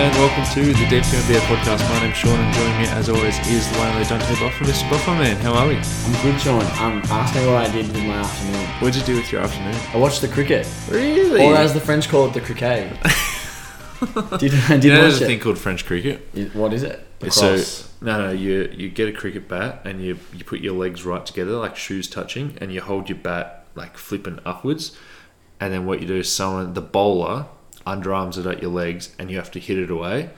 and welcome to the Deep Down Beer podcast. My name's Sean, and joining me, as always, is the one that don't take off from Mr. Buffer Man. How are we? I'm good, Sean. Um, ask me what I did with my afternoon. What did you do with your afternoon? I watched the cricket, Really? or as the French call it, the cricket. did did you know, there's a thing called French cricket. What is it? The So cross. no, no, you you get a cricket bat and you you put your legs right together, like shoes touching, and you hold your bat like flipping upwards, and then what you do is someone the bowler underarms it at your legs, and you have to hit it away.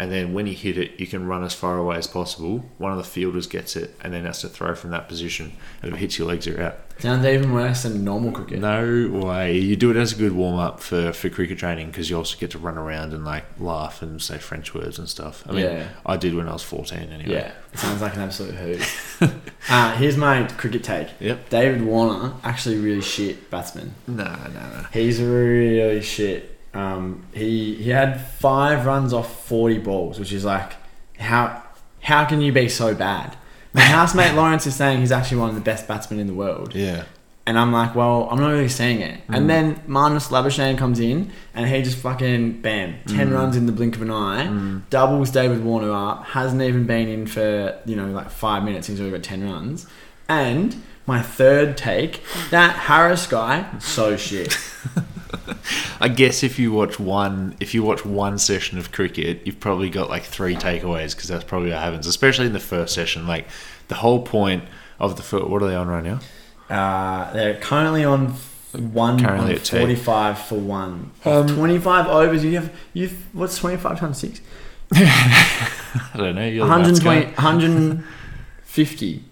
And then when you hit it, you can run as far away as possible. One of the fielders gets it and then has to throw from that position. And if it hits your legs, you're out. Sounds even worse than normal cricket. No way. You do it as a good warm up for, for cricket training because you also get to run around and like laugh and say French words and stuff. I mean, Yeah. I did when I was 14 anyway. Yeah, it sounds like an absolute hoot. uh, here's my cricket take. Yep. David Warner, actually really shit batsman. No, no, no. He's really shit. Um, he he had five runs off forty balls, which is like how how can you be so bad? My housemate Lawrence is saying he's actually one of the best batsmen in the world, Yeah. and I'm like, well, I'm not really seeing it. And mm. then Marnus Labuschagne comes in, and he just fucking bam, ten mm. runs in the blink of an eye, mm. doubles David Warner up. Hasn't even been in for you know like five minutes. He's already got ten runs, and. My third take, that Harris guy, so shit. I guess if you watch one, if you watch one session of cricket, you've probably got like three takeaways because that's probably what happens, especially in the first session. Like the whole point of the foot. What are they on right now? Uh, they're currently on one currently on forty-five for one. Um, twenty-five overs. You have you. What's twenty-five times six? I don't know. 120, 150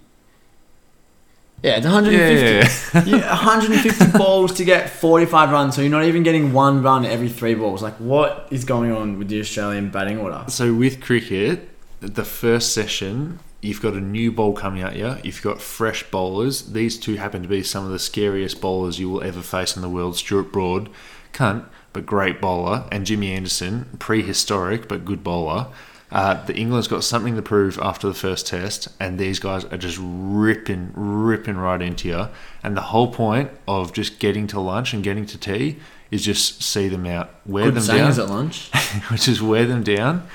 yeah, it's one hundred Yeah, and yeah. Yeah, one hundred and fifty balls to get forty-five runs. So you're not even getting one run every three balls. Like, what is going on with the Australian batting order? So with cricket, the first session, you've got a new ball coming at you. You've got fresh bowlers. These two happen to be some of the scariest bowlers you will ever face in the world. Stuart Broad, cunt, but great bowler, and Jimmy Anderson, prehistoric but good bowler. Uh, the England's got something to prove after the first test, and these guys are just ripping, ripping right into you. And the whole point of just getting to lunch and getting to tea is just see them out, wear Good them down at lunch. which is wear them down,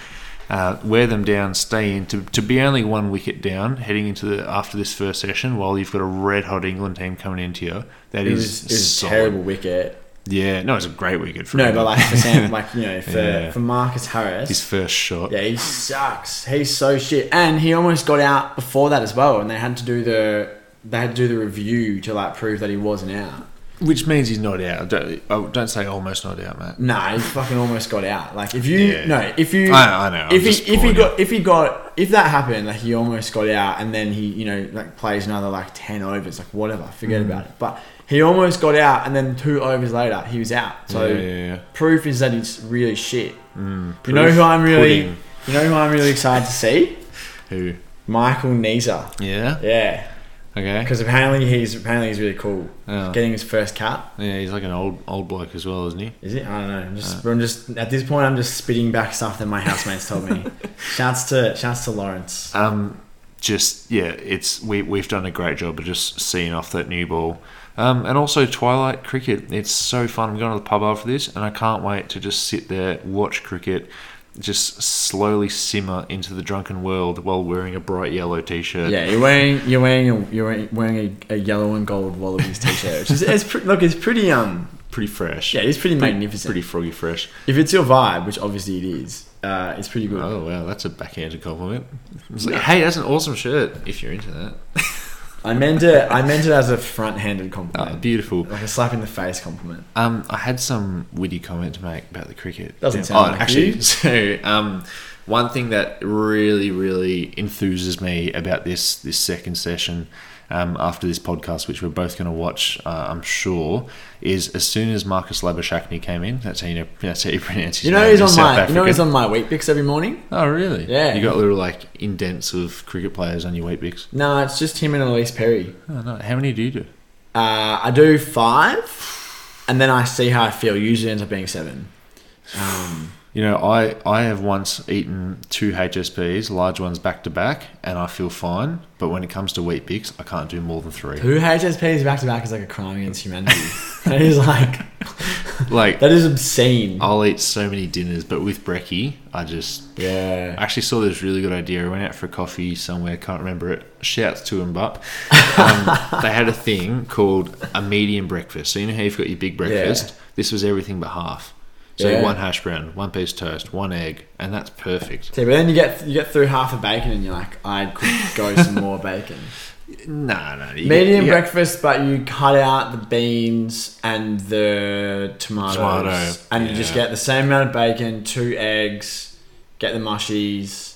uh, wear them down, stay in to, to be only one wicket down heading into the after this first session while you've got a red hot England team coming into you. That It is was, it was a terrible wicket. Yeah, no, it's a great wicket for No, him. but like for Sam, like you know, for, Yeah. for Marcus Harris, his first shot. Yeah, he sucks. He's so shit, and he almost got out before that as well. And they had to do the they had to do the review to like prove that he wasn't out. Which means he's not out. Don't, oh, don't say almost not out, mate. Nah, he fucking almost got out. Like if you Yeah. no, if you I- I know, I'm if he if he got if he got if that happened, like he almost got out, and then he you know like plays another like ten overs, like whatever, forget Mm. about it. But he almost got out, and then two overs later he was out. So Yeah, yeah, yeah. proof is that he's really shit. Mm, You know who I'm really pudding. you know who I'm really excited to see? Who? Michael Neser. Yeah. Yeah. Okay. Because apparently he's apparently he's really cool. Oh. Getting his first cap. Yeah, he's like an old old bloke as well, isn't he? Is it? I don't know. I'm just, I'm just at this point. I'm just spitting back stuff that my housemates told me. shouts to shouts to Lawrence. Um, just yeah, it's we we've done a great job of just seeing off that new ball. Um, and also Twilight cricket. It's so fun. I'm going to the pub after this, and I can't wait to just sit there, watch cricket, just slowly simmer into the drunken world while wearing a bright yellow t-shirt. Yeah, you're wearing you're wearing a, you're wearing- a, a yellow and gold Wallabies t-shirt. Which is, it's pre- look, it's pretty um pretty fresh. yeah, it's pretty magnificent. pretty froggy fresh. If it's your vibe, which obviously it is, uh, it's pretty good. Oh wow, that's a backhanded compliment. Like, hey, that's an awesome shirt. If you're into that, I meant it. I meant it as a front-handed oh, compliment, beautiful. like a slap in the face compliment. Um, I had some witty comment to make about the cricket. Doesn't sound like actually. you. So, um, one thing that really, really enthuses me about this this second session, um, after this podcast, which we're both going to watch, uh, I'm sure, is as soon as Marcus Labuschagne came in. That's how you know. That's how you pronounce his You know name he's on South my you know he's on my Weet-Bix every morning. Oh really? Yeah. You got little like indents of cricket players on your Weet-Bix. No, it's just him and Ellyse Perry. Oh no! How many do you do? Uh, I do five, and then I see how I feel. Usually ends up being seven. Um, You know, I, I have once eaten two HSPs, large ones back to back, and I feel fine. But when it comes to Weet-Bix, I can't do more than three. two HSPs back to back is like a crime against humanity. That is like Like that is obscene. I'll eat so many dinners, but with brekkie, I just Yeah. I actually saw this really good idea. I went out for a coffee somewhere, can't remember it. Shouts to him, but um, they had a thing called a medium breakfast. So you know how you've got your big breakfast. This was everything but half. So Yeah. one hash brown, one piece toast, one egg, and that's perfect. See, but then you get you get through half a bacon and you're like, I could go some more bacon. No, no, you get- Medium you get- breakfast, but you cut out the beans and the tomatoes, Tomato, and you just get the same amount of bacon, two eggs, get the mushies,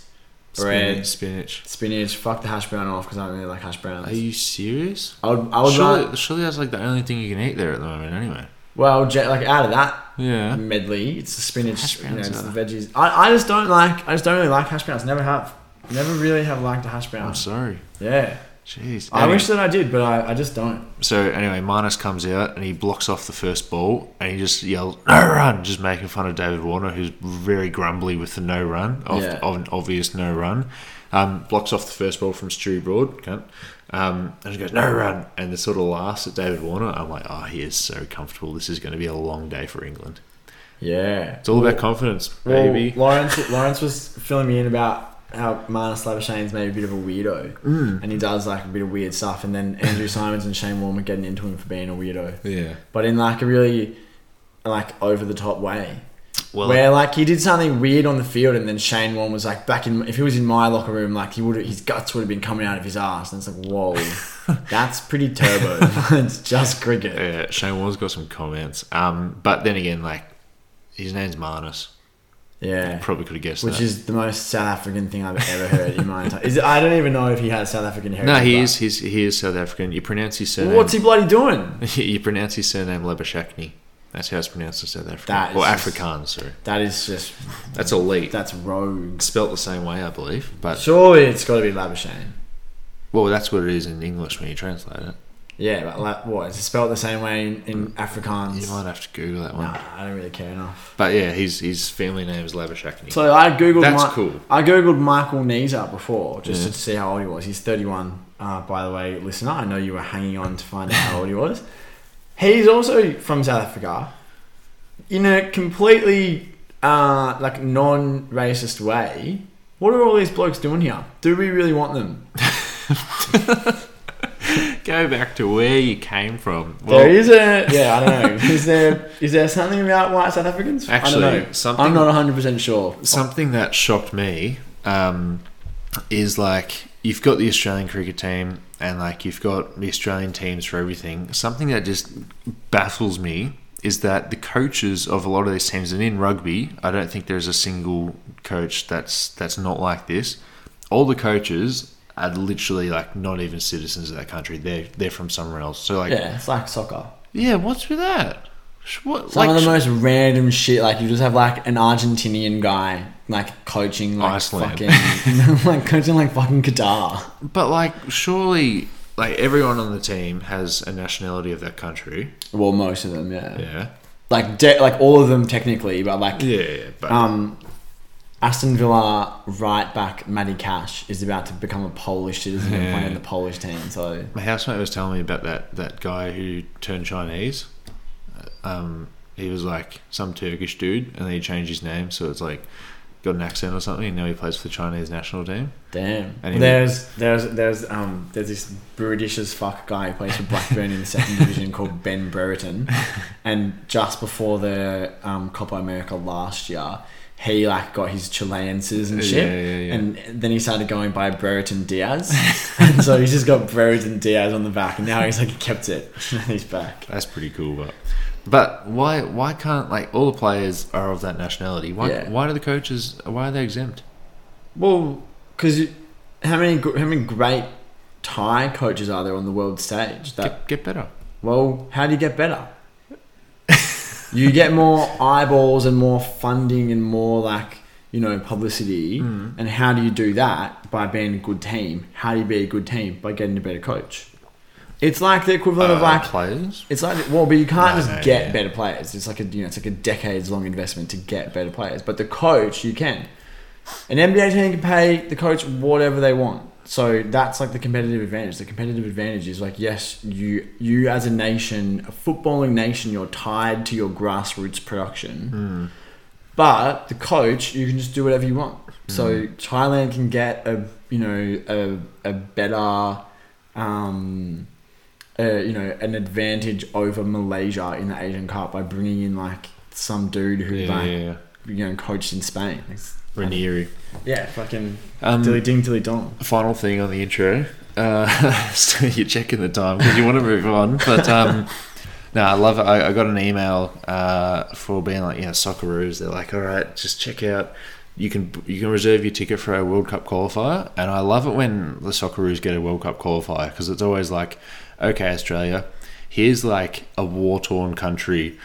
bread, spinach. spinach. spinach. Fuck the hash brown off because I don't really like hash browns. Are you serious? I would, I would Surely, rather, surely that's like the only thing you can eat there at the moment, anyway. Well, je- like out of that Yeah. medley, it's the spinach, Hash you know, it's the veggies. I, I just don't like, I just don't really like hash browns. Never have, never really have liked a hash brown. I'm sorry. Yeah, Jeez. I Anyway, wish that I did, but I, I just don't. So anyway, Marnus comes out and he blocks off the first ball and he just yells "No run!" just making fun of David Warner, who's very grumbly with the no run, of, Yeah. of an obvious no run. Um, blocks off the first ball from Stewie Broad, cunt. Um, and he goes no run, and the sort of laughs at David Warner. I'm like, oh, he is so comfortable. This is going to be a long day for England. Yeah, It's all about confidence, Well, baby. Lawrence Lawrence was filling me in about how Marnus Labuschagne's maybe a bit of a weirdo, Mm. and he does like a bit of weird stuff. And then Andrew Symonds and Shane Warne were getting into him for being a weirdo, Yeah. but in like a really like over the top way, Well, where like he did something weird on the field, and then Shane Warne was like back in. If he was in my locker room, like he would his guts would have been coming out of his ass, and it's like whoa, that's pretty turbo. it's just cricket. yeah, Shane Warne's got some comments. Um, but then again, like his name's Marnus. Yeah. Probably could have guessed Which that. is the most South African thing I've ever heard in my entire. Is I don't even know if he has South African heritage. No, he is. He's, he is South African. You pronounce his surname. What's he bloody doing? you pronounce his surname Labashakni. That's how it's pronounced in South Africa. That is or just- Afrikaans, sorry. That is just That's elite. that's rogue. Spelt the same way, I believe. But Surely it's got to be Labuschagne. well, that's what it is in English when you translate it. Yeah, but la- what? Is it spelled the same way in, in Afrikaans? You might have to Google that one. Nah, I don't really care enough. But yeah, his his family name is Labashakni. So I googled. That's Mi- cool. I googled Michael Neser before just Yeah. to see how old he was. He's 31. Uh, by the way, listener, I know you were hanging on to find out how old he was. He's also from South Africa, in a completely uh, like non-racist way. What are all these blokes doing here? Do we really want them? Go back to where you came from. there is a yeah. I don't know. Is there is there something about white South Africans? Actually, I don't know. something- I'm not 100 percent sure. something that shocked me um, is like you've got the Australian cricket team and like you've got the Australian teams for everything. Something that just baffles me is that the coaches of a lot of these teams, and in rugby, I don't think there's a single coach that's that's not like this. All the coaches are literally like not even citizens of that country. They're they're from somewhere else. So like, yeah, Yeah, it's like soccer. Yeah, what's with that? What Some like of the most random shit, like you just have like an Argentinian guy like coaching like Iceland. fucking like coaching like fucking Qatar. But like, surely, like everyone on the team has a nationality of that country. Well, most of them, yeah. Yeah. Like de- like all of them technically, but like Yeah, yeah. But um, Aston Villa right back Matty Cash is about to become a Polish citizen and play Yeah. in the Polish team. So my housemate was telling me about that that guy who turned Chinese. Um, he was like some Turkish dude, and then he changed his name, so it's like got an accent or something. And now he plays for the Chinese national team. damn. And there's there's there's um there's this British as fuck guy who plays for Blackburn in the second division called Ben Brereton, and just before the um, Copa America last year. He like got his Chilean citizenship, Yeah, yeah, yeah. and then he started going by Brereton Diaz, and so he's just got Brereton Diaz on the back, and now he's like he kept it, and he's back. That's pretty cool, but. But why why can't like all the players are of that nationality? Why Yeah. why do the coaches why are they exempt? Well, because how many how many great Thai coaches are there on the world stage? That Get, get better. well, how do you get better? you get more eyeballs and more funding and more like you know publicity. Mm. And how do you do that by being a good team? How do you be a good team by getting a better coach? It's like the equivalent of Uh, like players. it's like well, but you can't No, just no, get yeah. better players. It's like a you know, it's like a decades long investment to get better players. But the coach, you can. An NBA team can pay the coach whatever they want. So that's like the competitive advantage. The competitive advantage is like yes, you you as a nation, a footballing nation, you're tied to your grassroots production. But the coach, you can just do whatever you want. So Thailand can get a you know a a better um uh, you know an advantage over Malaysia in the Asian Cup by bringing in like some dude who Yeah, like yeah, yeah. you know coached in Spain. It's- Ranieri. Yeah, fucking Um, dilly ding dilly dong. final thing on the intro. Uh, so you're checking the time because you want to move on, but um, no, I love it. I, I got an email uh, for being like, you know, Socceroos. They're like, all right, just check out. You can you can reserve your ticket for our World Cup qualifier, and I love it when the Socceroos get a World Cup qualifier because it's always like, okay, Australia, here's like a war torn country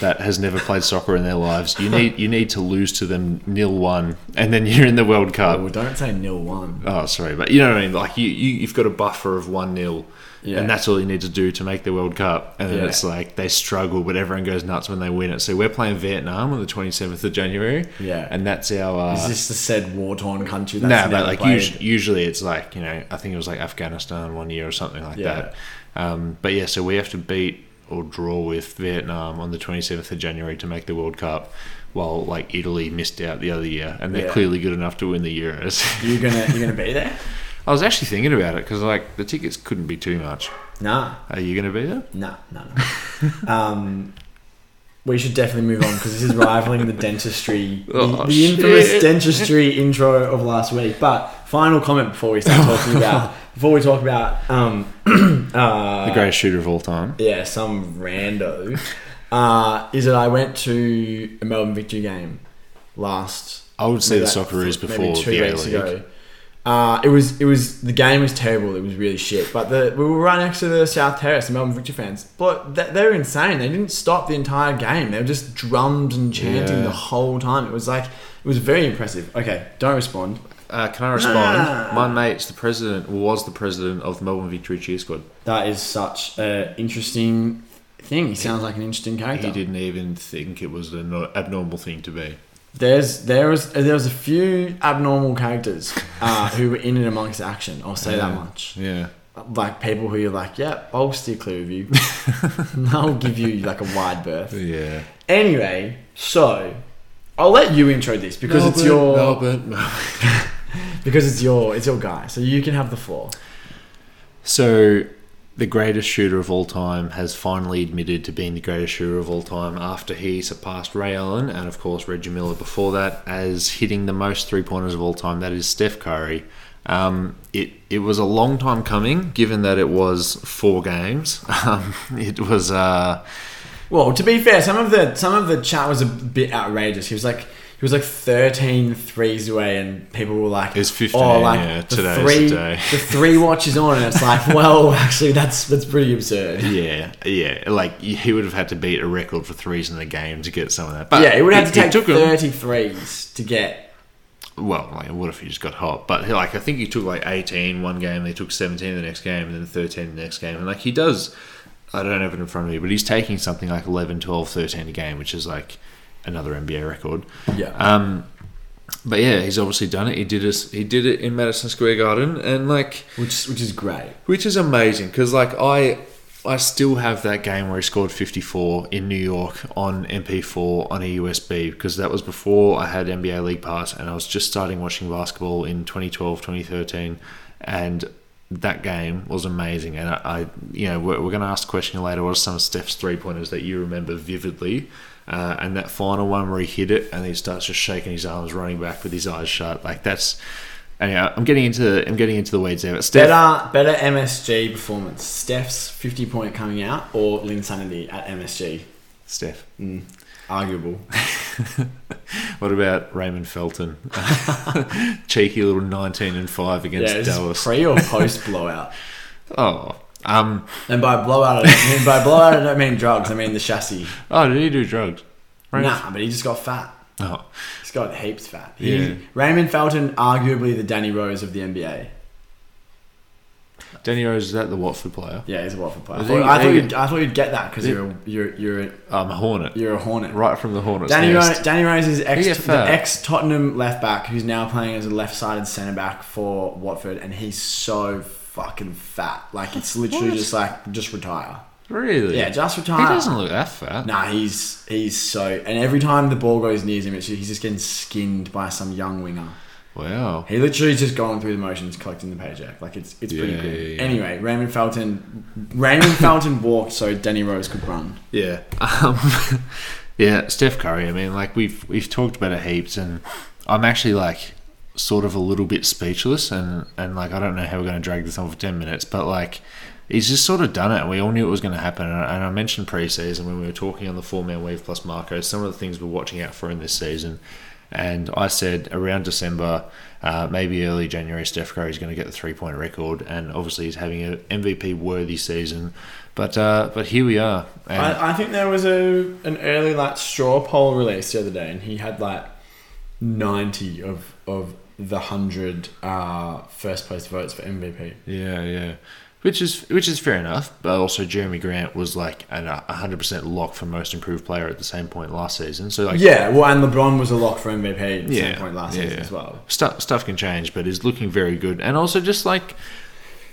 that has never played soccer in their lives. You need you need to lose to them nil one, and then you're in the World Cup. well, don't say nil one. Oh, sorry, but you know what I mean. Like you, you you've got a buffer of one 0 Yeah. and that's all you need to do to make the World Cup. And then Yeah. it's like they struggle, but everyone goes nuts when they win it. So we're playing Vietnam on the twenty seventh of January. Yeah. and that's our. Uh, Is this the said war torn country? no, That's but like usually, usually it's like you know I think it was like Afghanistan one year or something like Yeah. that. Um, but yeah, so we have to beat or draw with Vietnam on the twenty seventh of January to make the World Cup. While like Italy missed out the other year, and they're Yeah. clearly good enough to win the Euros. You're gonna you're gonna be there? I was actually thinking about it because like the tickets couldn't be too much. Nah, Are you going to be there? nah, nah, nah. um, we should definitely move on because this is rivaling the dentistry, the, Oh, the infamous shit. dentistry intro of last week. But final comment before we start talking about before we talk about um, uh, The greatest shooter of all time. yeah, some rando, uh, is that I went to a Melbourne Victory game last. I would say the like Socceroos maybe before two the A weeks League. ago. Uh, it was it was the game was terrible. It was really shit. But the we were right next to the South Terrace, the Melbourne Victory fans. But they, they were insane. They didn't stop the entire game. They were just drummed and chanting Yeah. the whole time. It was like it was very impressive. Okay, don't respond. Uh, can I respond? Ah. My mate's the president, was the president of the Melbourne Victory Cheer Squad. That is such an interesting thing. He sounds like an interesting character. He didn't even think it was an abnormal thing to be. There's there was there was a few abnormal characters uh, who were in and amongst action. I'll say that much. Yeah. Like people who you're like, yeah, I'll steer clear of you. I'll give you like a wide berth. Yeah. Anyway, so I'll let you intro this because it's your Melbourne, Melbourne. because it's your it's your guy. So you can have the floor. So, the greatest shooter of all time has finally admitted to being the greatest shooter of all time after he surpassed Ray Allen and, of course, Reggie Miller before that as hitting the most three pointers of all time. That is Steph Curry. Um, it it was a long time coming, given that it was four games. Um, it was uh, Well, to be fair, some of the some of the chat was a bit outrageous. He was like he was like 13 threes away, and people were like, It was 15, Oh, like yeah, the today's the three, day." the three watch is on, and it's like, well, actually, that's that's pretty absurd. yeah yeah like he would have had to beat a record for threes in the game to get some of that. But yeah, it would have to take took him- threes to get. well, like, what if he just got hot? But he, like, I think he took like 18 one game, they took 17 the next game, and then 13 the next game. And like, he does, I don't have it in front of me, but he's taking something like 11, 12, 13 a game, which is like another NBA record. Yeah. Um, but yeah, he's obviously done it. He did it. He did it in Madison Square Garden, and like, which which is great. which is amazing because like I I still have that game where he scored 54 in New York on MP4 on a USB because that was before I had NBA League Pass and I was just starting watching basketball in 2012 2013 and that game was amazing and I, I you know we're, we're going to ask a question later what are some of Steph's three pointers that you remember vividly uh, and that final one where he hit it and he starts just shaking his arms running back with his eyes shut like that's Anyway, I'm getting into I'm getting into the weeds there. But Steph, Better better MSG performance. Steph's 50 point coming out or Linsanity at MSG. Steph. Mm, arguable. What about Raymond Felton? Cheeky little 19 and 5 against yeah, Dallas. pre or post blowout? oh, um, And by blowout, I don't mean, by blowout, I don't mean drugs. I mean the chassis. oh, did he do drugs? Raymond- Nah, but he just got fat. Oh, He's got heaps fat. He, Yeah. Raymond Felton, arguably the Danny Rose of the NBA. Danny Rose is that the Watford player? Yeah, he's a Watford player. I thought, he- I, thought you'd, I thought you'd get that because you're a, you're you're a, I'm a Hornet. you're a Hornet. Right from the Hornets. Danny nest. Rose, Danny Rose is ex the ex Tottenham left back who's now playing as a left sided centre back for Watford, and he's so fucking fat. Like it's literally What? just like just retire. Really? Yeah, just retire. He doesn't look that fat. Nah, he's he's so, and every time the ball goes near him, it's, he's just getting skinned by some young winger. Wow. He literally is just going through the motions, collecting the paycheck. Like it's it's pretty Yeah, good. yeah, yeah. Anyway, Raymond Felton, Raymond Felton walked so Danny Rose could run. Yeah. Um, yeah, Steph Curry, I mean, like we've we've talked about it heaps and I'm actually like sort of a little bit speechless and, and like I don't know how we're gonna drag this on for ten minutes, but like he's just sort of done it we all knew it was gonna happen and I, and I mentioned preseason when we were talking on the Four Man Weave plus Marco, some of the things we're watching out for in this season. And I said around December, uh, maybe early January, Steph Curry is going to get the three point record, and obviously he's having an MVP worthy season. But uh, but here we are. I, I think there was a an early like straw poll released the other day, and he had like ninety of of the hundred uh, first place votes for MVP. Yeah, yeah. Which is which is fair enough, but also Jerami Grant was like an a hundred percent lock for most improved player at the same point last season. So like yeah, well, and LeBron was a lock for MVP at the Yeah, same point last yeah, season yeah. as well. stuff stuff can change, but is looking very good. And also just like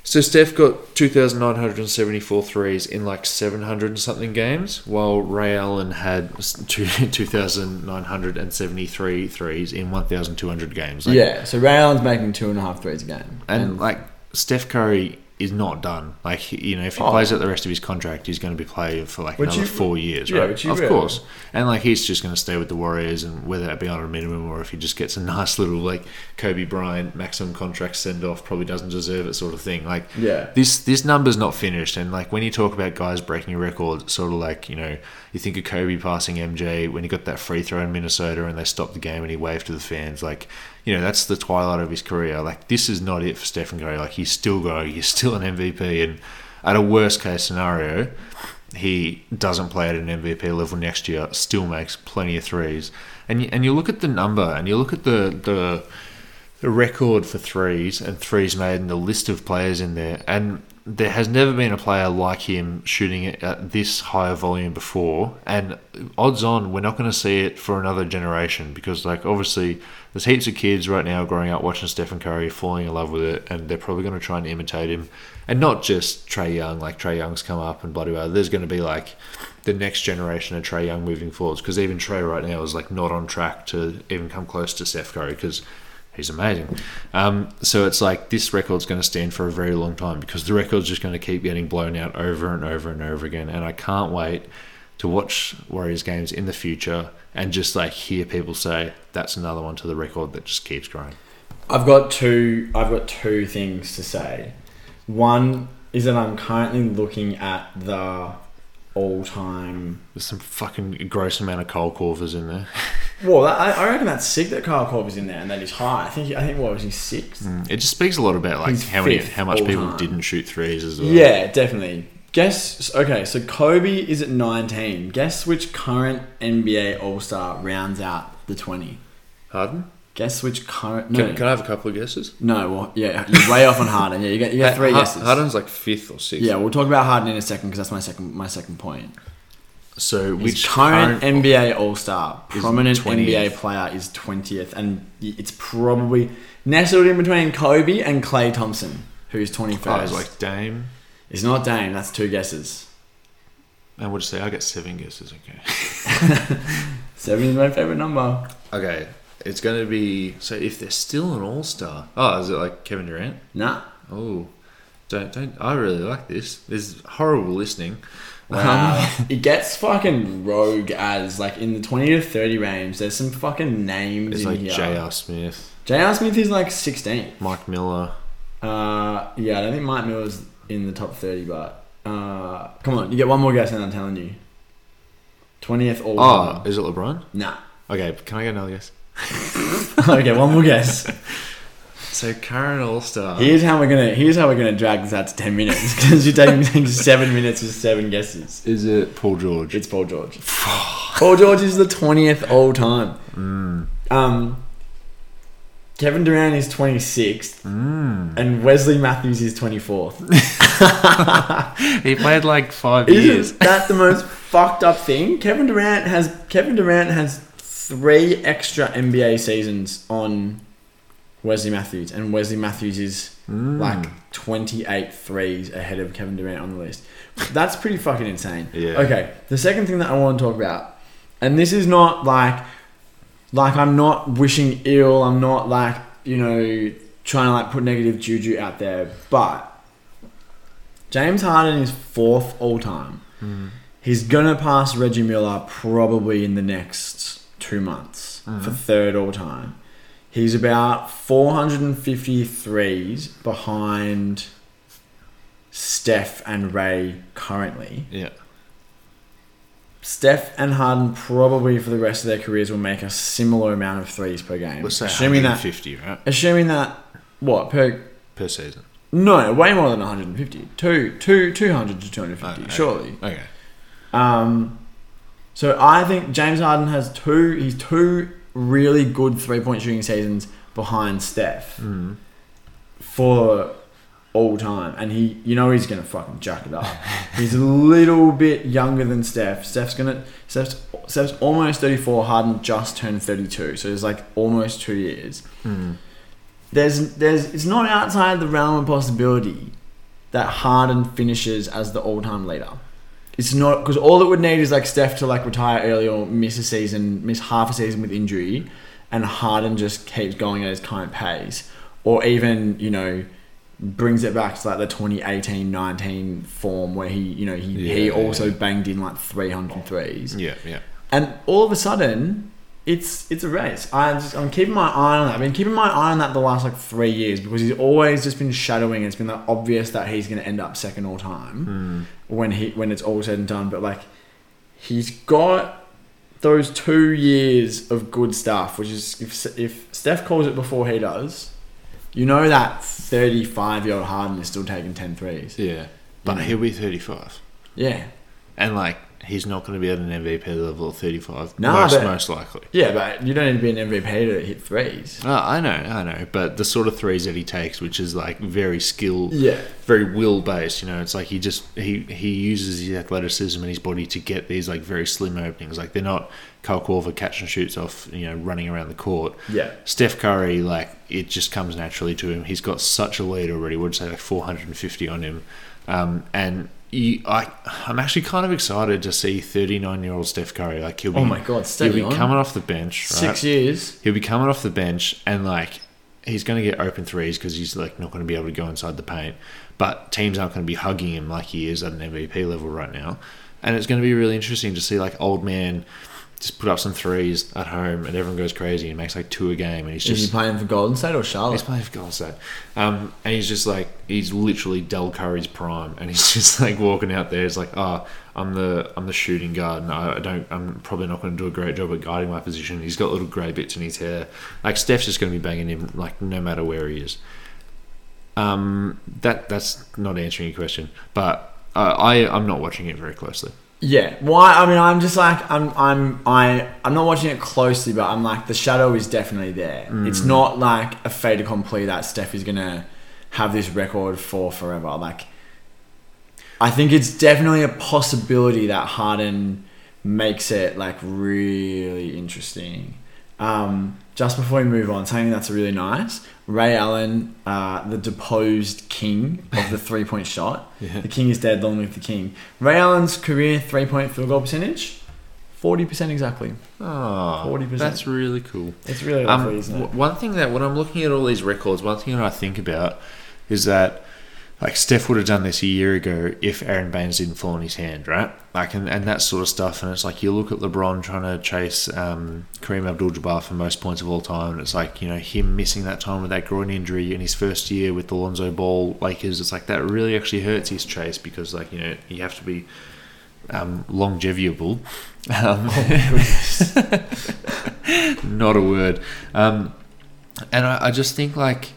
so Steph got 2,974 threes in like 700 and something games, while Ray Allen had two- 2,973 threes in 1,200 games. Like, yeah, so Ray Allen's making two and a half threes a game, And like Steph Curry is not done. Like you know, if he Oh. plays out the rest of his contract, he's going to be playing for like Which another you- four years, yeah, right? of will. course. And like he's just going to stay with the Warriors, and whether that be on a minimum or if he just gets a nice little like Kobe Bryant maximum contract send off, probably doesn't deserve it, sort of thing. Like Yeah. this this number's not finished, and like when you talk about guys breaking records, sort of like you know you think of Kobe passing MJ when he got that free throw in Minnesota and they stopped the game and he waved to the fans. Like you know that's the twilight of his career. Like this is not it for Stephen Curry. Like he's still going, he's still an MVP, and at a worst case scenario, he doesn't play at an MVP level next year, still makes plenty of threes. And you, and you look at the number and you look at the the the record for threes and threes made and the list of players in there and there has never been a player like him shooting at this high a volume before and odds on we're not going to see it for another generation because like obviously there's heaps of kids right now growing up watching Stephen Curry falling in love with it and they're probably going to try and imitate him and not just Trey Young like Trey Young's come up and bloody well there's going to be like the next generation of Trey Young moving forwards because even Trey right now is like not on track to even come close to Steph Curry because he's amazing. Um, so it's like this record's going to stand for a very long time because the record's just going to keep getting blown out over and over and over again. And I can't wait to watch Warriors games in the future and just like hear people say that's another one to the record that just keeps growing. I've got two. I've got two things to say. One is that I'm currently looking at the all-time. There's some fucking gross amount of Kyle Korvers in there. Well, I, I reckon that's sick that Kyle Korver's in there and that he's high. I think. I think what was he sixth? Mm, it just speaks a lot about like He's how many, how much people time. didn't shoot threes as well. Yeah, definitely. Guess. Okay, so Kobe is at 19. Guess which current NBA All Star rounds out the 20. Harden. Guess which current. No, Can, can I have a couple of guesses? no. Well, yeah, you're way off on Harden. Yeah, you get you get three Ha- guesses. Harden's like fifth or sixth. Yeah, we'll talk about Harden in a second because that's my second my second point. So His which current, NBA All Star, prominent 20th. NBA player is twentieth, and it's probably nestled in between Kobe and Klay Thompson, who's twenty I oh, was like Dame. It's not Dame. That's two guesses. And we'll just say I get seven guesses. Okay. Seven is my favorite number. Okay. It's going to be so if they're still an all star. Oh, is it like Kevin Durant? Nah. Oh, don't don't. I really like this. This is horrible listening. Wow. Um, it gets fucking rogue as like in the twenty to thirty range. There's some fucking names it's in like here. J.R. Smith, J.R. Smith is like sixteen. Mike Miller. Uh, yeah, I don't think Mike Miller's in the top 30, but uh, come on, you get one more guess and I'm telling you. 20th all Oh, time. is it LeBron? Nah. Okay, can I get another guess? okay, one more guess. So current all star. Here's how we're gonna. Here's how we're gonna drag this out to 10 minutes because you're taking seven minutes with seven guesses. Is it Paul George? It's Paul George. Paul George is the 20th all time. Um, Kevin Durant is 26th, Mm. and Wesley Matthews is 24th. He played like five years. Isn't that the most fucked up thing? Kevin Durant has Kevin Durant has three extra NBA seasons on Wesley Matthews, and Wesley Matthews is Mm. like 28 threes ahead of Kevin Durant on the list. That's pretty fucking insane. Yeah. Okay, the second thing that I want to talk about, and this is not like, like I'm not wishing ill. I'm not like you know trying to like put negative juju out there, but James Harden is fourth all time. Mm. He's gonna pass Reggie Miller probably in the next two months for third all time. He's about 453s behind Steph and Ray currently. Yeah. Steph and Harden probably for the rest of their careers will make a similar amount of threes per game. Let's say assuming that, 150, right? assuming that, what per? Per season. No, way more than 150. Two, two, 200 to 250, Okay. surely. Okay. Um, so I think James Harden has two. He's two really good three point shooting seasons behind Steph Mm. for all time, and he, you know, he's gonna fucking jack it up. he's a little bit younger than Steph. Steph's gonna Steph's Steph's almost thirty four. Harden just turned thirty two, so it's like almost two years. Mm. There's there's it's not outside the realm of possibility that Harden finishes as the all time leader. It's not because all it would need is like Steph to like retire early or miss a season, miss half a season with injury, and Harden just keeps going at his current pace, or even you know brings it back to like the 2018-19 form where he you know he, he Yeah, also yeah. banged in like 300 threes Yeah, yeah. and all of a sudden it's it's a race I just, i'm keeping my eye on that i've been keeping my eye on that the last like three years because he's always just been shadowing it's been like obvious that he's going to end up second all time Mm. when he when it's all said and done but like he's got those two years of good stuff which is if, if steph calls it before he does you know that 35 year old harden is still taking 10 threes Yeah. But he'll be 35. yeah And, like, he's not going to be at an MVP level of 35. No, most, but- most likely. yeah but you don't need to be an mvp to hit threes Oh, I know, I know. But the sort of threes that he takes, which is, like, very skill, yeah very will based, you know, it's like he just, he, he uses his athleticism and his body to get these, like, very slim openings. Like, they're not Kyle Korver catch and shoots off, you know, running around the court. yeah Steph Curry, like it just comes naturally to him. He's got such a lead already. Would say like 450 on him, um, and you, I, I'm actually kind of excited to see 39 year old Steph Curry. Like he'll be, Oh my God, he'll be on. coming off the bench. Right? Six years. He'll be coming off the bench and like he's going to get open threes because he's like not going to be able to go inside the paint. But teams aren't going to be hugging him like he is at an MVP level right now, and it's going to be really interesting to see like old man just put up some threes at home and everyone goes crazy and makes like two a game and he's just Is he playing for Golden State or Charlotte? He's playing for Golden State. Um, and he's just like, he's literally Del Curry's prime. And he's just like walking out there. He's like, oh, I'm the I'm the shooting guard. And I I don't, I'm probably not going to do a great job at guarding my position. He's got little grey bits in his hair. Like, Steph's just going to be banging him, like, no matter where he is. Um, that That's not answering your question. But uh, I, I'm not watching it very closely. Yeah. Why? I mean, I'm just like I'm. I'm. I. I'm not watching it closely, but I'm like the shadow is definitely there. Mm. It's not like a fait accompli that Steph is gonna have this record for forever. Like, I think it's definitely a possibility that Harden makes it like really interesting. Um, just before we move on, something that's really nice. Ray Allen, uh, the deposed king of the three point shot. Yeah. The king is dead, long live the king. Ray Allen's career three point field goal percentage, 40% exactly. Oh, 40%. That's really cool. It's really Um, isn't it? one thing that when I'm looking at all these records, one thing that I think about is that like Steph would have done this a year ago if Aron Baynes didn't fall on his hand, right? Like and, and that sort of stuff. And it's like you look at LeBron trying to chase um, Kareem Abdul-Jabbar for most points of all time, and it's like you know him missing that time with that groin injury in his first year with the Lonzo Ball Lakers. It's like that really actually hurts his chase because like you know you have to be um, longeviable. Um, not a word. Um, and I, I just think like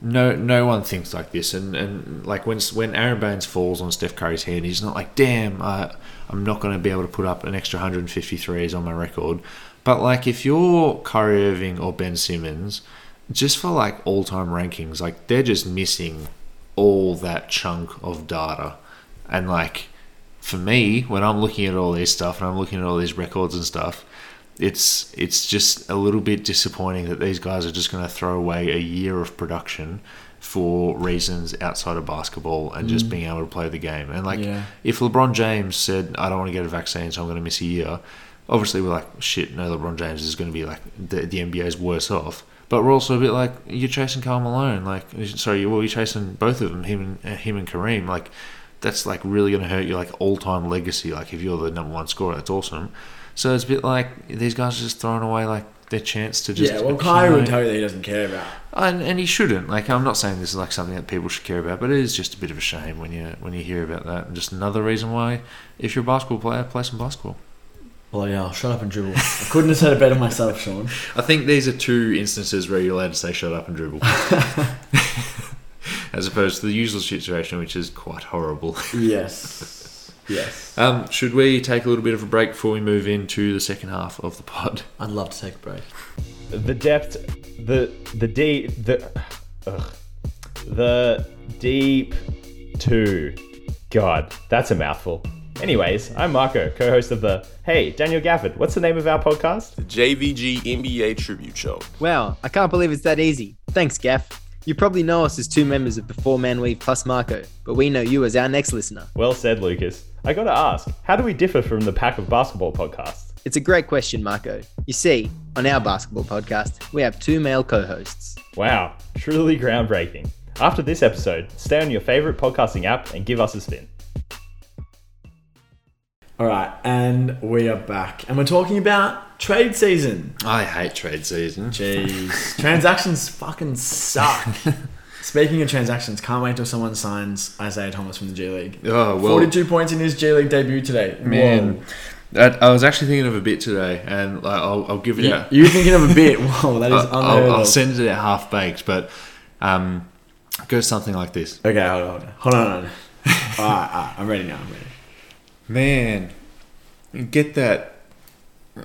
no no one thinks like this. And, and like when when Aron Baynes falls on Steph Curry's hand, he's not like, damn, uh, I'm not going to be able to put up an extra 153s on my record. But like if you're Kyrie Irving or Ben Simmons. just for like all time rankings, like they're just missing all that chunk of data. And like for me, when I'm looking at all this stuff and I'm looking at all these records and stuff, it's it's just a little bit disappointing that these guys are just going to throw away a year of production for reasons outside of basketball and just mm. being able to play the game. And like, Yeah. if LeBron James said, "I don't want to get a vaccine, so I'm going to miss a year," obviously we're like, "Shit, no, LeBron James is going to be like the the NBA's worse off." But we're also a bit like, "You're chasing Karl Malone, like, sorry, well, you're chasing both of them, him and uh, him and Kareem, like." That's like really going to hurt your like all-time legacy. Like if you're the number one scorer, that's awesome. So it's a bit like these guys are just throwing away like their chance to just yeah, well, Kyrie would tell you that he doesn't care about. and, and he shouldn't. Like I'm not saying this is like something that people should care about, but it is just a bit of a shame when you when you hear about that. And just another reason why, if you're a basketball player, play some basketball. Bloody hell, shut up and dribble. I couldn't have said it better myself, Sean. I think these are two instances where you're allowed to say "shut up" and dribble, as opposed to the usual situation, which is quite horrible. Yes. Yes. Um, should we take a little bit of a break before we move into the second half of the pod? I'd love to take a break. the depth, the the deep, the ugh, the deep two. God, that's a mouthful. Anyways, I'm Marco, co-host of the Hey Daniel Gafford. What's the name of our podcast? The JVG NBA Tribute Show. Wow, I can't believe it's that easy. Thanks, Gaff. You probably know us as two members of the Four Man Weave plus Marco, but we know you as our next listener. Well said, Lucas. I gotta ask, how do we differ from the pack of basketball podcasts? It's a great question, Marco. You see, on our basketball podcast, we have two male co hosts. Wow, truly groundbreaking. After this episode, stay on your favorite podcasting app and give us a spin. All right, and we are back, and we're talking about trade season. I hate trade season. Jeez, transactions fucking suck. Speaking of transactions, can't wait till someone signs Isaiah Thomas from the G League. Oh well, Forty-two points in his G League debut today. man. That, I was actually thinking of a bit today, and like, I'll, I'll give it. Yeah, a, you thinking of a bit? Whoa, that is I'll, unheard I'll, I'll send it out half baked, but um, it goes something like this. Okay, hold on, hold on, hold on. Hold on. all, right, all right, I'm ready now. I'm ready. Man, get that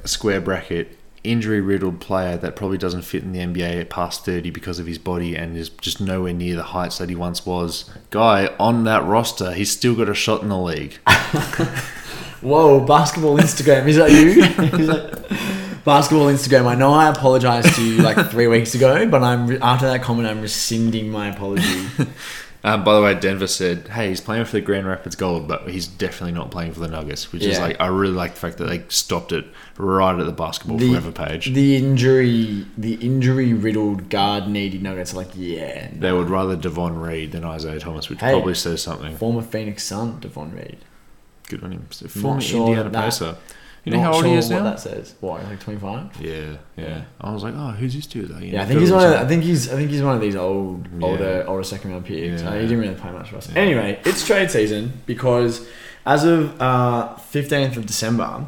square bracket injury riddled player that probably doesn't fit in the NBA past 30 because of his body and is just nowhere near the heights that he once was. Guy on that roster, he's still got a shot in the league. Whoa, basketball Instagram. Is that you? Basketball Instagram. I know I apologized to you like three weeks ago, but I'm after that comment, I'm rescinding my apology. Um, by the way, Denver said, "Hey, he's playing for the Grand Rapids Gold, but he's definitely not playing for the Nuggets." Which is like, I really like the fact that they stopped it right at the Basketball The- Forever page. The injury, the injury riddled guard needy Nuggets are like, yeah, they would rather Davon Reed than Isaiah Thomas, which Hey. probably says something. former Phoenix Sun Davon Reed. Good on him. Former sure Indiana that- Pacer. You know Not how old sure he is what now? that says. What, like 25? Yeah, yeah. I was like, oh, who's this dude? Like, you Yeah, know, I think he's one. Of, I think he's. I think he's one of these old, Yeah. older, older second round picks. Yeah. Uh, he didn't really play much for us. Anyway, it's trade season because as of uh, fifteenth of December,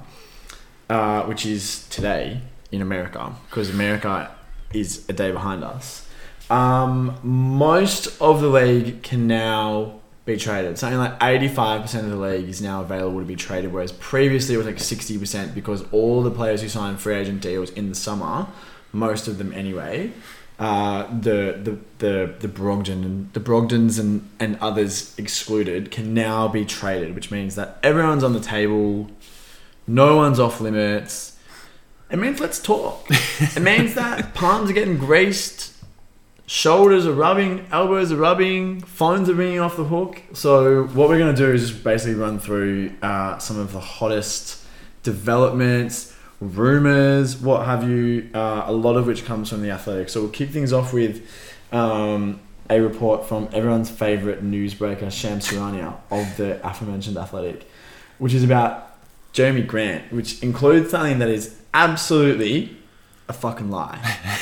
uh, which is today in America, because America is a day behind us. Um, most of the league can now be traded. Something like eighty-five percent of the league is now available to be traded, whereas previously it was like sixty percent because all the players who signed free agent deals in the summer, most of them anyway, uh, the the the the Brogdon and the Brogdons and and others excluded can now be traded, which means that everyone's on the table, no one's off limits. It means let's talk. it means that palms are getting greased, shoulders are rubbing, elbows are rubbing, phones are ringing off the hook. So what we're gonna do is just basically run through uh, some of the hottest developments, rumors, what have you. Uh, a lot of which comes from the Athletic. So we'll kick things off with. Um, a report from everyone's favorite newsbreaker, Shams Charania of the aforementioned Athletic, which is about Jerami Grant, which includes something that is absolutely a fucking lie.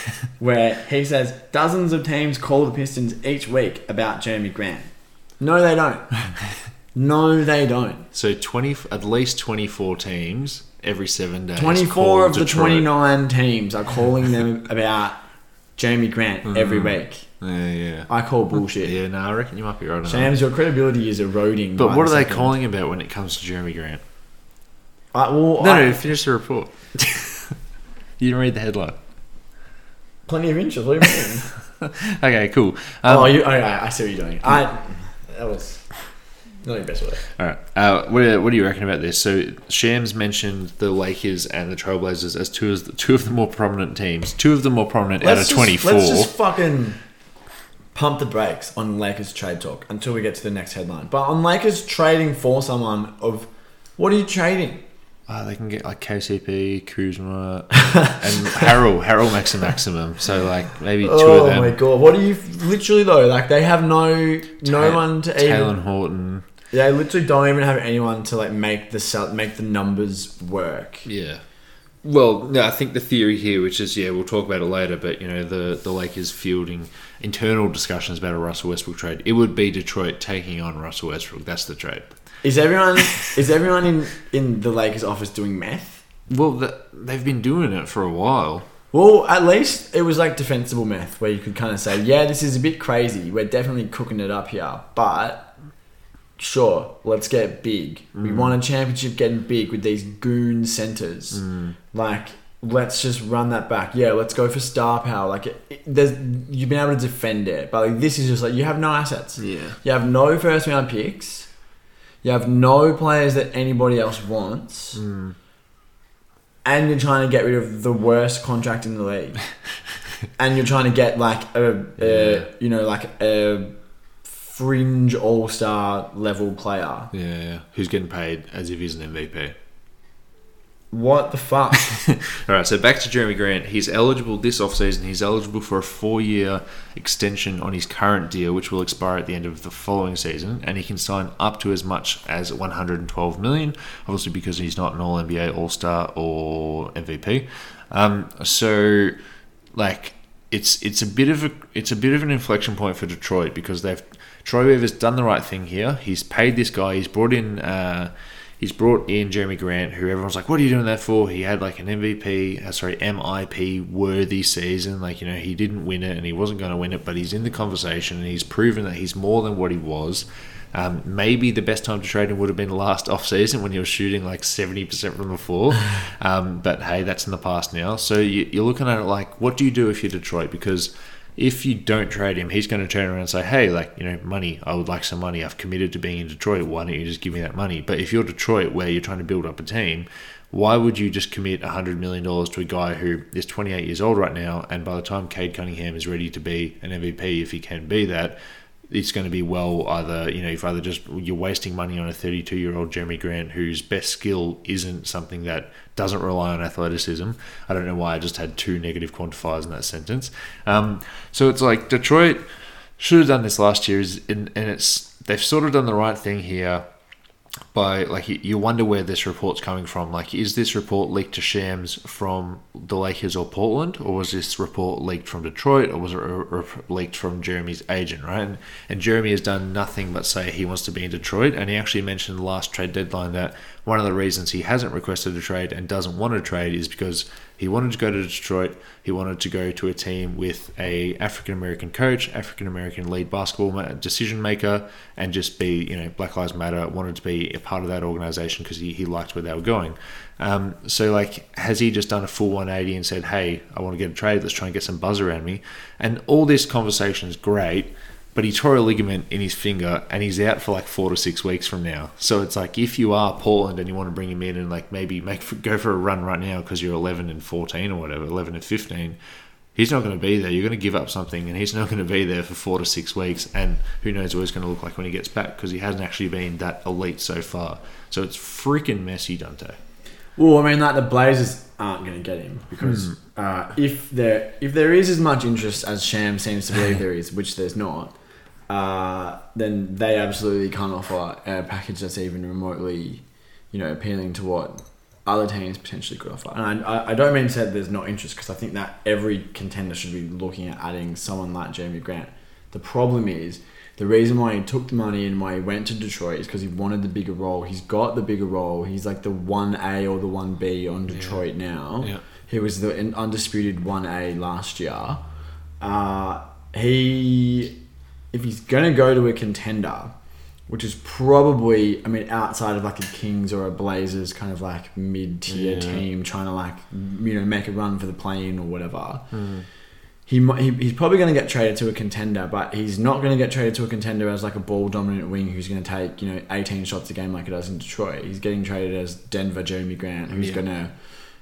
where he says dozens of teams call the Pistons each week about Jerami Grant. No, they don't. No, they don't. So twenty, at least twenty-four teams every seven days. 24 call of the Detroit. 29 teams are calling them about Jerami Grant mm-hmm. every week. Yeah, yeah. I call bullshit. Yeah, no, I reckon you might be right. Shams, your credibility is eroding. But what the are they second. calling about when it comes to Jeremy Grant? I, well, No, I- no, finish the report. You didn't read the headline. plenty of inches. What do you mean? Okay, cool. Um, oh, you, okay, I see what you're doing. I that was not your best work. All right. Uh, what, do- what do you reckon about this? So Shams mentioned the Lakers and the Trailblazers as two of the, two of the more prominent teams. Two of the more prominent out of twenty four. Let's just fucking pump the brakes on Lakers trade talk until we get to the next headline. But on Lakers trading for someone of what are you trading? Uh, they can get like KCP, Kuzma, and Harrell. Harrell makes a maximum. So like maybe two Oh of them. Oh my god! What do you literally though? Like they have no no Ta- one to Talen even. Horton. They literally don't even have anyone to like make the sell, make the numbers work. Yeah. Well, no, I think the theory here, which is yeah, we'll talk about it later, but you know the the Lakers fielding internal discussions about a Russell Westbrook trade. It would be Detroit taking on Russell Westbrook. That's the trade. Is everyone is everyone in in the Lakers office doing meth? Well, the, they've been doing it for a while. Well, at least it was like defensible meth, where you could kind of say, "Yeah, this is a bit crazy. We're definitely cooking it up here, but sure, let's get big. We mm. want a championship getting big with these goon centers. Mm. Like, let's just run that back. Yeah, let's go for star power. Like, it, it- there's you've been able to defend it, but like this is just like you have no assets. Yeah. You have no first round picks. You have no players that anybody else wants. Hmm. And you're trying to get rid of the worst contract in the league. and you're trying to get like a, a you know, like a fringe all star level player. Yeah, yeah. Who's getting paid as if he's an MVP? What the fuck? All right, so back to Jerami Grant. He's eligible this offseason. He's eligible for a four-year extension on his current deal, which will expire at the end of the following season, and he can sign up to as much as 112 million. Obviously, because he's not an All NBA, All Star, or MVP. Um, so, like, it's it's a bit of a it's a bit of an inflection point for Detroit because they've Troy Weaver's done the right thing here. He's paid this guy. He's brought in. Uh, He's brought in Jerami Grant, who everyone's like, "What are you doing that for?" He had like an MVP, uh, sorry, MIP worthy season. Like you know, he didn't win it, and he wasn't going to win it, but he's in the conversation, and he's proven that he's more than what he was. Um, maybe the best time to trade him would have been last off season when he was shooting like seventy percent from the floor. Um, but hey, that's in the past now. So you, you're looking at it like, what do you do if you're Detroit? Because if you don't trade him, he's going to turn around and say, "Hey, like you know, money. I would like some money. I've committed to being in Detroit. Why don't you just give me that money?" But if you're Detroit, where you're trying to build up a team, why would you just commit hundred million dollars to a guy who is 28 years old right now, and by the time Cade Cunningham is ready to be an MVP, if he can be that, it's going to be well either you know if either just you're wasting money on a 32 year old Jerami Grant whose best skill isn't something that doesn't rely on athleticism. I don't know why I just had two negative quantifiers in that sentence. Um, so it's like Detroit should have done this last year, is and it's they've sort of done the right thing here by like you, wonder where this report's coming from. Like, is this report leaked to Shams from the Lakers or Portland, or was this report leaked from Detroit, or was it re- re- leaked from Jerami's agent? Right, and, and Jerami has done nothing but say he wants to be in Detroit, and he actually mentioned last trade deadline that one of the reasons he hasn't requested a trade and doesn't want to trade is because he wanted to go to Detroit. He wanted to go to a team with a African American coach, African American lead basketball decision maker, and just be you know Black Lives Matter. Wanted to be a part of that organization because he, he liked where they were going. Um, so like, has he just done a full 180 and said, "Hey, I want to get a trade. Let's try and get some buzz around me." And all this conversation is great. But he tore a ligament in his finger and he's out for like four to six weeks from now. So it's like if you are Portland and you want to bring him in and like maybe make go for a run right now because you're 11 and 14 or whatever, 11 and 15, he's not going to be there. You're going to give up something and he's not going to be there for four to six weeks. And who knows what he's going to look like when he gets back because he hasn't actually been that elite so far. So it's freaking messy, Dante. Well, I mean, like the Blazers aren't going to get him because uh, if there if there is as much interest as Sham seems to believe there is, which there's not, uh, then they absolutely can't offer a package that's even remotely, you know, appealing to what other teams potentially could offer. And I, I- don't mean to say there's not interest because I think that every contender should be looking at adding someone like Jamie Grant. The problem is the reason why he took the money and why he went to Detroit is because he wanted the bigger role. He's got the bigger role. He's like the one A or the one B on Detroit now. Yeah. He was the undisputed one A last year. Uh, he, if he's gonna go to a contender, which is probably, I mean, outside of like a Kings or a Blazers kind of like mid tier Yeah. team trying to like, you know, make a run for the plane or whatever. Hmm. he, mi- he he's probably going to get traded to a contender, but he's not going to get traded to a contender as like a ball dominant wing who's going to take you know 18 shots a game like it does in Detroit. He's getting traded as Denver Jerami Grant, who's Yeah. going to,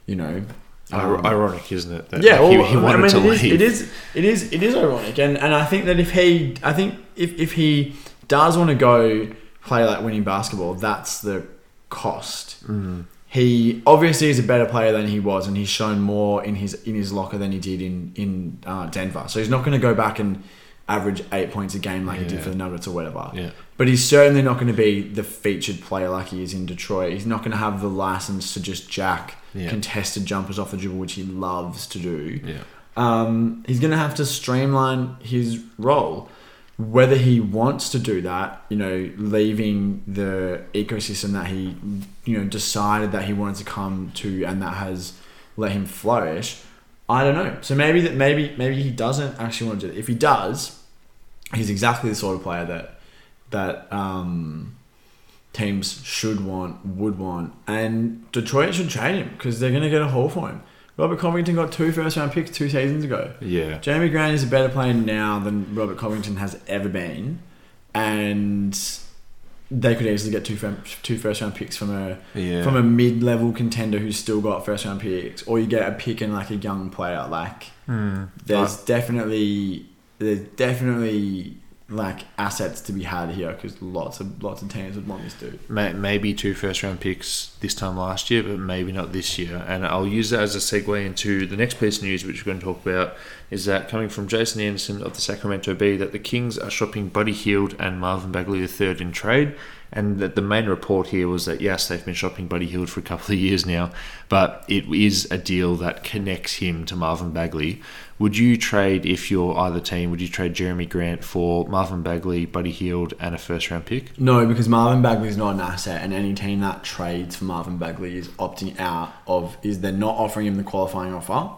you know. Um, ironic, isn't it? That yeah, he, well, he I wanted mean, to it is, leave. it is, it is, it is ironic, and and I think that if he, I think if if he does want to go play like winning basketball, that's the cost. Mm. He obviously is a better player than he was, and he's shown more in his in his locker than he did in in uh, Denver. So he's not going to go back and average eight points a game like he did for the Nuggets or whatever. Yeah. But he's certainly not going to be the featured player like he is in Detroit. He's not going to have the license to just jack Yeah. contested jumpers off the dribble, which he loves to do Yeah. um, he's going to have to streamline his role. Whether he wants to do that, you know, leaving the ecosystem that he, you know, decided that he wanted to come to and that has let him flourish, I don't know. So maybe that maybe maybe he doesn't actually want to do it. If he does, he's exactly the sort of player that that um, teams should want, would want, and Detroit should trade him because they're going to get a haul for him. Robert Covington got two first round picks two seasons ago. Yeah. Jamie Grant is a better player now than Robert Covington has ever been, and they could easily get two two first round picks from a Yeah. from a mid level contender who's still got first round picks, or you get a pick in like a young player. Like Hmm. there's definitely there's definitely like assets to be had here because lots of lots of teams would want this dude. Maybe two first round picks this time last year, but maybe not this year. And I'll use that as a segue into the next piece of news, which we're going to talk about, is that coming from Jason Anderson of the Sacramento Bee, that the Kings are shopping Buddy Hield and Marvin Bagley III in trade. And that the main report here was that yes, they've been shopping Buddy Hield for a couple of years now, but it is a deal that connects him to Marvin Bagley. Would you trade if you're either team? Would you trade Jerami Grant for Marvin Bagley, Buddy Hield, and a first round pick? No, because Marvin Bagley is not an asset, and any team that trades for Marvin Bagley is opting out of is they're not offering him the qualifying offer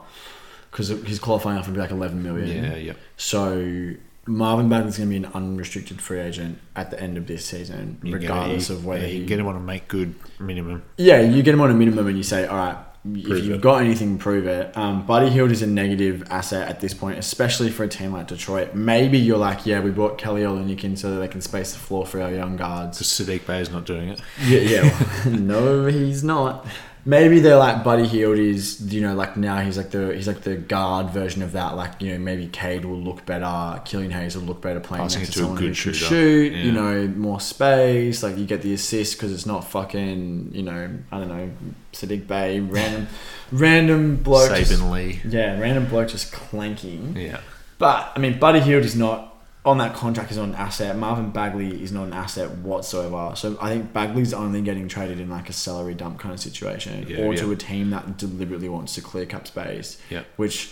because his qualifying offer would be like eleven million. Yeah, yeah. So Marvin Bagley's going to be an unrestricted free agent at the end of this season, You get- regardless you- of whether yeah, you he. get him on a make good minimum. yeah, you get him on a minimum, and you say, all right. If you've it. got anything, prove it. Um, Buddy Hield is a negative asset at this point, especially for a team like Detroit. Maybe you're like, yeah, we brought Kelly Olynyk in so that they can space the floor for our young guards. Because Saddiq Bey is not doing it. Yeah, yeah. Well, no, he's not. Maybe they're like Buddy Hield is, you know, like now he's like the he's like the guard version of that. Like you know, maybe Cade will look better, Killian Hayes will look better playing Passing next to someone good who can shoot. Yeah. You know, more space. Like you get the assist because it's not fucking. You know, I don't know, Saddiq Bey, random, random bloke. just- Lee. yeah, random bloke just clanking. Yeah. But I mean, Buddy Hield is not on that contract. Is not an asset. Marvin Bagley is not an asset whatsoever. So I think Bagley's only getting traded in like a salary dump kind of situation, Yeah, or to a team that deliberately wants to clear cap space. Yeah. Which,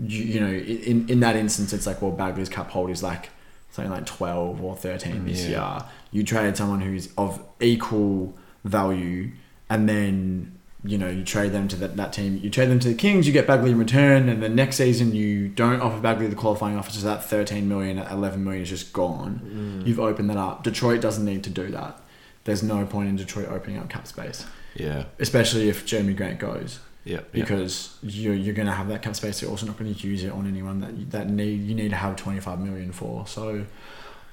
you, you know, in in that instance, it's like well, Bagley's cap hold is like something like twelve or thirteen this Yeah. year. You traded someone who's of equal value, and then you know, you trade them to that, that team. You trade them to the Kings, you get Bagley in return, and the next season you don't offer Bagley the qualifying offer, so that 13 million, 11 million is just gone. Mm. You've opened that up. Detroit doesn't need to do that. There's no point in Detroit opening up cap space, Yeah. especially if Jerami Grant goes, Yeah. yeah. because you're, you're going to have that cap space. You're also not going to use it on anyone that that need you need to have 25 million for. So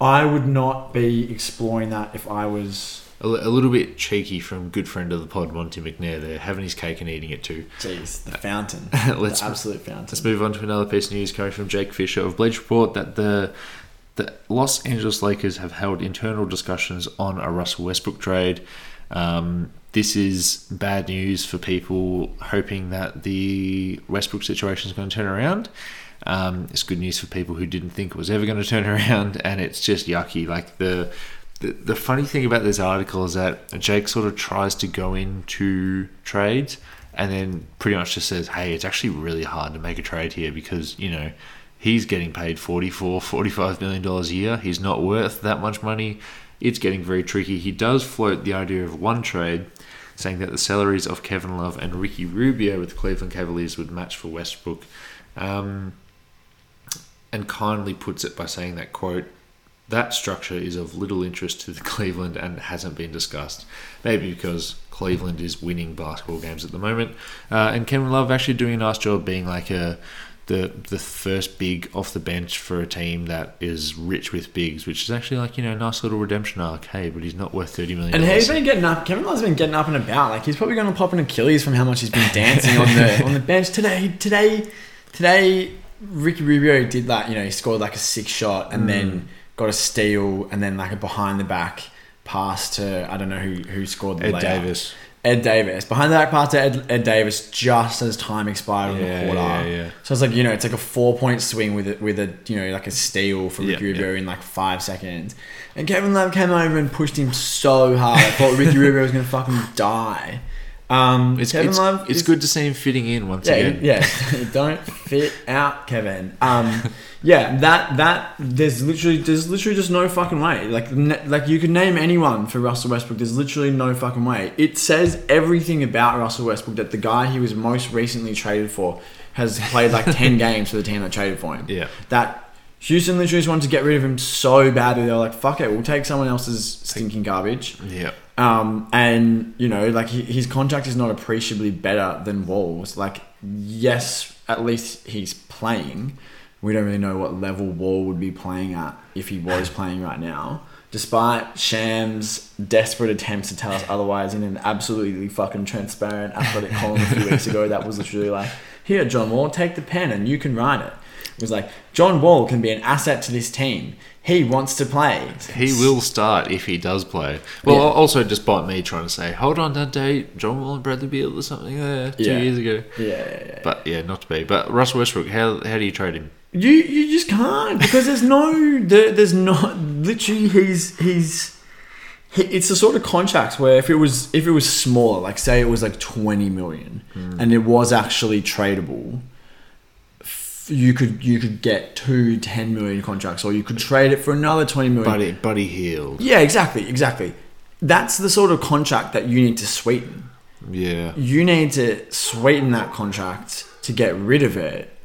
I would not be exploring that if I was. A, a little bit cheeky from good friend of the pod, Monte McNair, there, having his cake and eating it too. Jeez, the fountain, Let's- the absolute fountain. Let's move on to another piece of news coming from Jake Fisher of Bleach Report that the the Los Angeles Lakers have held internal discussions on a Russell Westbrook trade. Um, this is bad news for people hoping that the Westbrook situation is going to turn around. Um, it's good news for people who didn't think it was ever going to turn around, and it's just yucky. Like the the, funny thing about this article is that Jake sort of tries to go into trades and then pretty much just says, hey, it's actually really hard to make a trade here because, you know, he's getting paid 44, 45 million dollars a year. He's not worth that much money. It's getting very tricky. He does float the idea of one trade, saying that the salaries of Kevin Love and Ricky Rubio with the Cleveland Cavaliers would match for Westbrook. Um, and kindly puts it by saying that, quote, that structure is of little interest to the Cleveland and hasn't been discussed. Maybe because Cleveland is winning basketball games at the moment, uh, and Kevin Love actually doing a nice job being like a the the first big off the bench for a team that is rich with bigs, which is actually like you know a nice little redemption arc. Hey, but he's not worth thirty million. And he's been getting up. Kevin Love's been getting up and about. Like he's probably going to pop an Achilles from how much he's been dancing on the on the bench today. Today, today, Ricky Rubio did that. you know he scored like a six shot and then got a steal and then like a behind the back pass to I don't know who who scored the Ed. Davis. Ed Davis behind the back pass to Ed, Ed Davis just as time expired in Yeah, the quarter. yeah, yeah. So it's like you know it's like a four point swing with it with a you know like a steal for Ricky Rubio in like five seconds, and Kevin Love came over and pushed him so hard. I thought Ricky Rubio was gonna fucking die. Um, It's, Kevin it's, Love, it's is- good to see him fitting in once Yeah, again. yeah. Don't fit out, Kevin. Um, yeah, that that there's literally there's literally just no fucking way. Like like you could name anyone for Russell Westbrook. There's literally no fucking way. It says everything about Russell Westbrook that the guy he was most recently traded for has played like ten games for the team that traded for him. Yeah. That Houston literally just wanted to get rid of him so badly. They were like, fuck it, we'll take someone else's stinking garbage. Yeah. Um, and you know, like his contract is not appreciably better than Wall's. Like, yes, at least he's playing. We don't really know what level Wall would be playing at if he was playing right now. Despite Sham's desperate attempts to tell us otherwise in an absolutely fucking transparent athletic column a few weeks ago, that was literally like, "Here, John Wall, take the pen and you can write it." It was like John Wall can be an asset to this team. He wants to play. He will start if he does play. Well, Yeah. also despite me trying to say, hold on, Dante, John Wall and Bradley Beal or something there two Yeah. years ago. Yeah, yeah, yeah. But yeah, not to be. But Russell Westbrook, how how do you trade him? You you just can't because there's no there, there's not literally he's he's he, it's the sort of contracts where if it was if it was smaller like say it was like 20 million hmm. and it was actually tradable you could you could get two 10 million contracts or you could trade it for another 20 million Buddy, Buddy Hield. yeah exactly exactly that's the sort of contract that you need to sweeten Yeah. you need to sweeten that contract to get rid of it.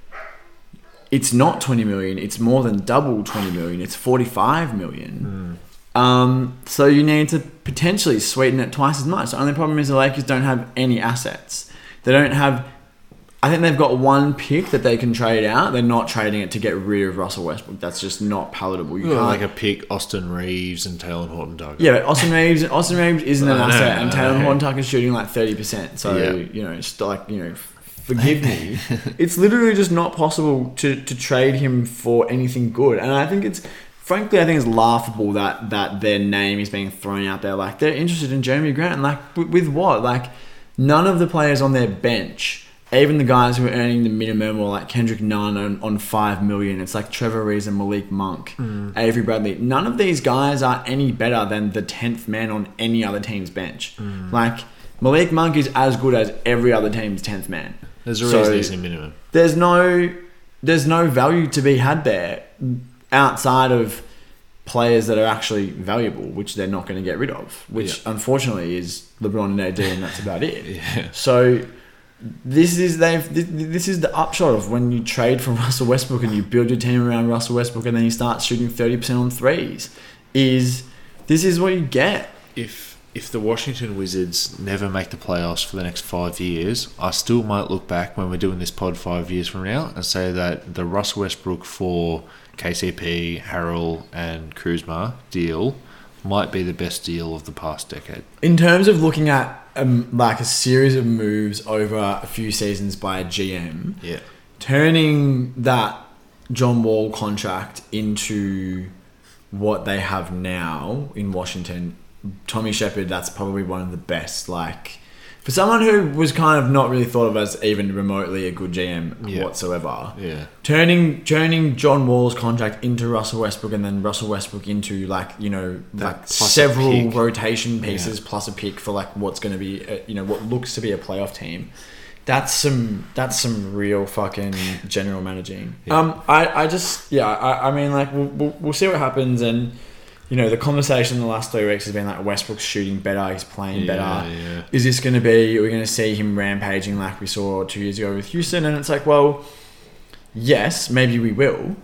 It's not 20 million, it's more than double 20 million, it's 45 million. Um, so you need to potentially sweeten it twice as much. The only problem is the Lakers don't have any assets. They don't have. I think they've got one pick that they can trade out. They're not trading it to get rid of Russell Westbrook. That's just not palatable. You can't like a pick, Austin Reaves and Talen Horton Tucker. yeah, but Austin Reaves, Austin Reaves isn't an know, asset, and Talen. Horton Tucker's shooting like thirty percent. So Yeah. you know, it's like you know, forgive me. it's literally just not possible to to trade him for anything good, and I think it's. Frankly, I think it's laughable that, that their name is being thrown out there. Like they're interested in Jerami Grant, and like with, with what? Like none of the players on their bench, even the guys who are earning the minimum, or like Kendrick Nunn on, on five million. It's like Trevor Rees and Malik Monk, hmm. Avery Bradley. None of these guys are any better than the tenth man on any other team's bench. Hmm. Like Malik Monk is as good as every other team's tenth man. There's a So- reason minimum. there's no there's no value to be had there outside of players that are actually valuable, which they're not going to get rid of. Which Yeah. unfortunately is LeBron and AD, and that's about it. Yeah. So this is they've this, is the upshot of when you trade for Russell Westbrook and you build your team around Russell Westbrook, and then you start shooting thirty percent on threes. Is this is what you get? If if the Washington Wizards never make the playoffs for the next five years, I still might look back when we're doing this pod five years from now and say that the Russ Westbrook for KCP, Harrell, and Kuzma deal might be the best deal of the past decade. In terms of looking at um, like a series of moves over a few seasons by a GM, Yeah. turning that John Wall contract into what they have now in Washington, Tommy Sheppard, that's probably one of the best. Like for someone who was kind of not really thought of as even remotely a good GM Yeah. whatsoever, Yeah. turning turning John Wall's contract into Russell Westbrook and then Russell Westbrook into like you know That like several rotation pieces plus a pick for like what's going to be a, you know what looks to be a playoff team. That's some that's some real fucking general managing. Yeah. Um, I, I just yeah I, I mean like we'll, we'll, we'll see what happens and you know the conversation in the last three weeks has been like Westbrook's shooting better, he's playing Yeah, better. yeah. Is this going to be? Are we going to see him rampaging like we saw two years ago with Houston? And it's like, well, yes, maybe we will.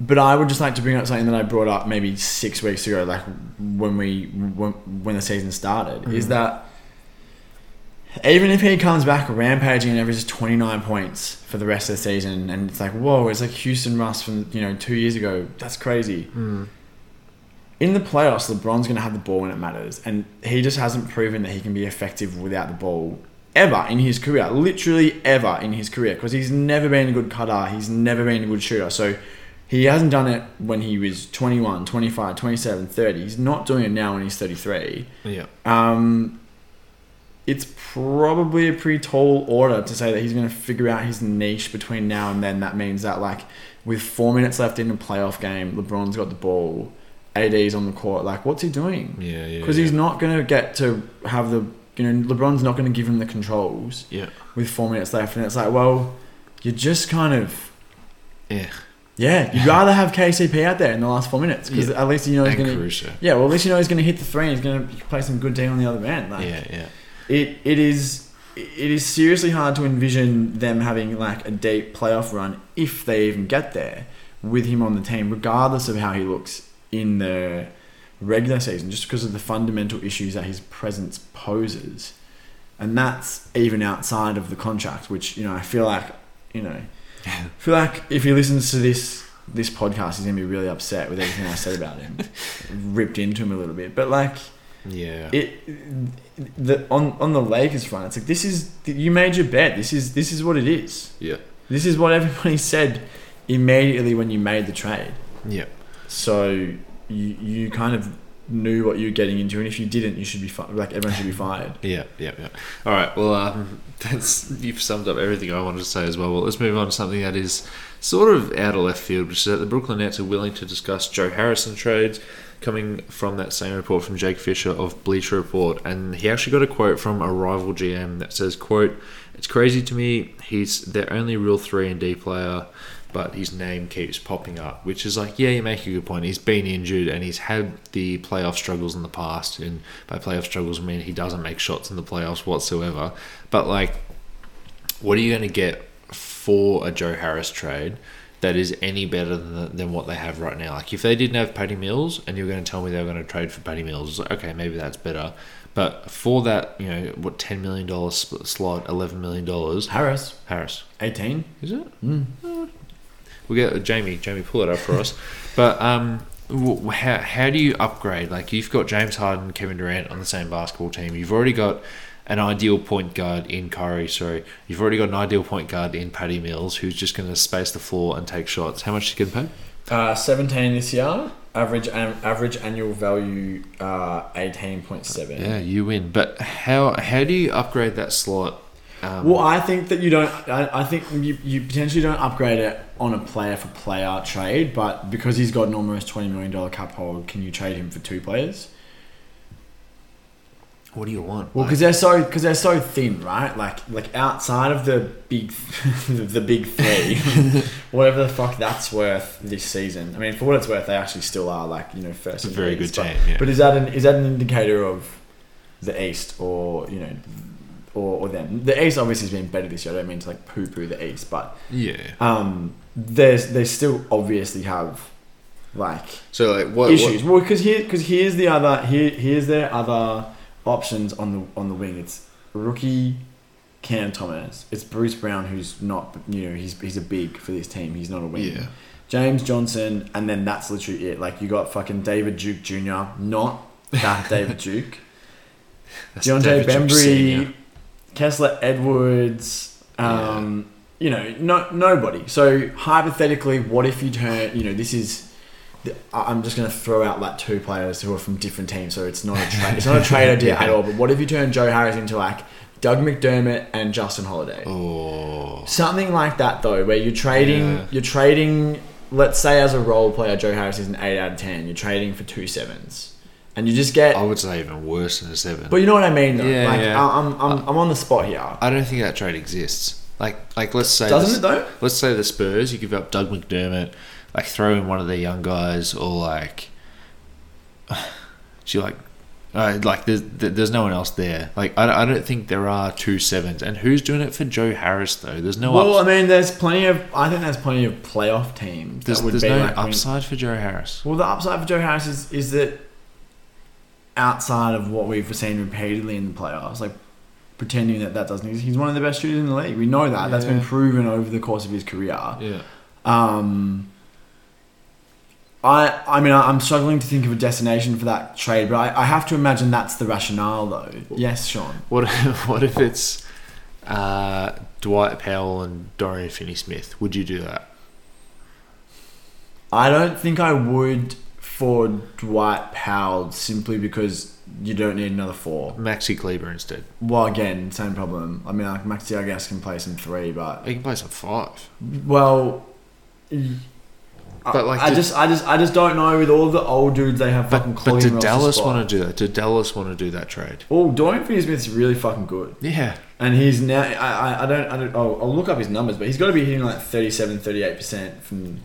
But I would just like to bring up something that I brought up maybe six weeks ago, like when we when, when the season started, is mm. that even if he comes back rampaging and averages 29 points for the rest of the season, and it's like, whoa, it's like Houston Russ from you know two years ago. That's crazy. Mm. In the playoffs, LeBron's going to have the ball when it matters, and he just hasn't proven that he can be effective without the ball ever in his career. Literally ever in his career, because he's never been a good cutter. He's never been a good shooter. So he hasn't done it when he was 21, 25, 27, 30. He's not doing it now when he's 33 Yeah. um, it's probably a pretty tall order to say that he's going to figure out his niche between now and then. That means that, like, with four minutes left in a playoff game, LeBron's got the ball, AD's on the court. Like, what's he doing? Yeah, yeah. Because he's not going to get to have the, you know, LeBron's not going to give him the controls Yeah. with four minutes left. And it's like, well, you're just kind of. Yeah. Yeah, you'd rather have KCP out there in the last four minutes because Yeah. at least you know he's And going to. Caruso. Yeah, well, at least you know he's going to hit the three. and He's going to play some good D on the other end. Like, Yeah, yeah. it it is it is seriously hard to envision them having like a deep playoff run if they even get there with him on the team, regardless of how he looks in the regular season, just because of the fundamental issues that his presence poses. And that's even outside of the contract, which, you know, I feel like, you know, I feel like if he listens to this this podcast, he's gonna be really upset with everything I said about him. Ripped into him a little bit. But like Yeah. it the on on the Lakers front, it's like this is you made your bet. This is this is what it is. yeah. This is what everybody said immediately when you made the trade. Yeah. So you you kind of knew what you were getting into, and if you didn't, you should be fi- like everyone should be fired. Yeah, yeah, yeah. All right. Well, um, that's you've summed up everything I wanted to say as well. Well, let's move on to something that is sort of out of left field, which is that the Brooklyn Nets are willing to discuss Joe Harrison trades. Coming from that same report from Jake Fisher of Bleacher Report, and he actually got a quote from a rival GM that says, "quote It's crazy to me. He's their only real three and D player." But his name keeps popping up, which is like, yeah, you make a good point. He's been injured and he's had the playoff struggles in the past, and by playoff struggles, I mean he doesn't make shots in the playoffs whatsoever. But like, what are you going to get for a Joe Harris trade that is any better than, than what they have right now? Like, if they didn't have Patty Mills, and you're going to tell me they were going to trade for Patty Mills, like, okay, maybe that's better. But for that, you know, what ten million dollars slot, eleven million dollars, Harris, Harris, 18. is it? Mm. Oh, We'll get Jamie. Jamie, pull it up for us. But um, w- how how do you upgrade? Like you've got James Harden, Kevin Durant on the same basketball team. You've already got an ideal point guard in Curry. Sorry, you've already got an ideal point guard in Patty Mills, who's just going to space the floor and take shots. How much is you getting paid? Uh, 17 this year. Average um, average annual value uh, 18.7. Yeah, you win. But how how do you upgrade that slot? Um, Well, I think that you don't. I, I think you, you potentially don't upgrade it on a player for player trade, but because he's got an almost twenty million dollar cap hold, can you trade him for two players? what do you want? Well, Like- because they're so because they're so thin, right? Like like outside of the big the big three, whatever the fuck that's worth this season. I mean, for what it's worth, they actually still are like you know first. Very the good but- team, yeah. But is that an is that an indicator of the East or you know? Or, or them. The East obviously has been better this year. I don't mean to like poo poo the East, but yeah. um, there's they still obviously have like So like what issues. What, Well, because here, because here's the other here, here's their other options on the on the wing. It's rookie Cam Thomas. It's Bruce Brown, who's not you know he's he's a big for this team. He's not a wing. Yeah. James Johnson, and then that's literally it. Like you got fucking David Duke Jr. Not that David Duke. that's Deontay David Bembry. Kessler Edwards, um, you know, no nobody. So hypothetically, what if you turn, you know, this is, I- I'm just going to throw out like two players who are from different teams, so it's not a trade. It's not a trade idea at all. But what if you turn Joe Harris into like Doug McDermott and Justin Holiday? Oh. Something like that though, where you're trading, Yeah. you're trading. Let's say as a role player, Joe Harris is an eight out of ten. You're trading for two sevens, and you just get. I would say even worse than a seven. But you know what I mean, though. Yeah, like yeah. I- I'm, I'm, I'm on the spot here. I don't think that trade exists. Like, like let's say Doesn't the, it though? Let's say the Spurs, you give up Doug McDermott, like throw in one of their young guys, or like, she like, uh, like there's there's no one else there. Like I, I don't think there are two sevens. And who's doing it for Joe Harris though? There's no Well, ups- I mean, there's plenty of. I think there's plenty of playoff teams there's, that would there's be no like. I mean- upside for Joe Harris. well, the upside for Joe Harris is, is that outside of what we've seen repeatedly in the playoffs, like pretending that that doesn't exist. He's one of the best shooters in the league. We know that. That's been proven over the course of his career. Yeah. Um, I I mean I- I'm struggling to think of a destination for that trade, but I, I have to imagine that's the rationale though. Yes, Sean. What if, what if it's uh, Dwight Powell and Dorian Finney-Smith? Would you do that? I don't think I would for Dwight Powell simply because you don't need another four. Maxi Kleber instead. Well, again, same problem. I mean, like Maxi, I guess, can play some three, but He can play some five. well, But, like, I did- just, I just, I just don't know. With all the old dudes they have fucking But, but did Dallas want to do that? Did Dallas want to do that trade? Oh, Dorian Finney-Smith's really fucking good. Yeah. And he's now, I, I, I don't, I don't oh, I'll look up his numbers, but he's got to be hitting like 37, 38% from,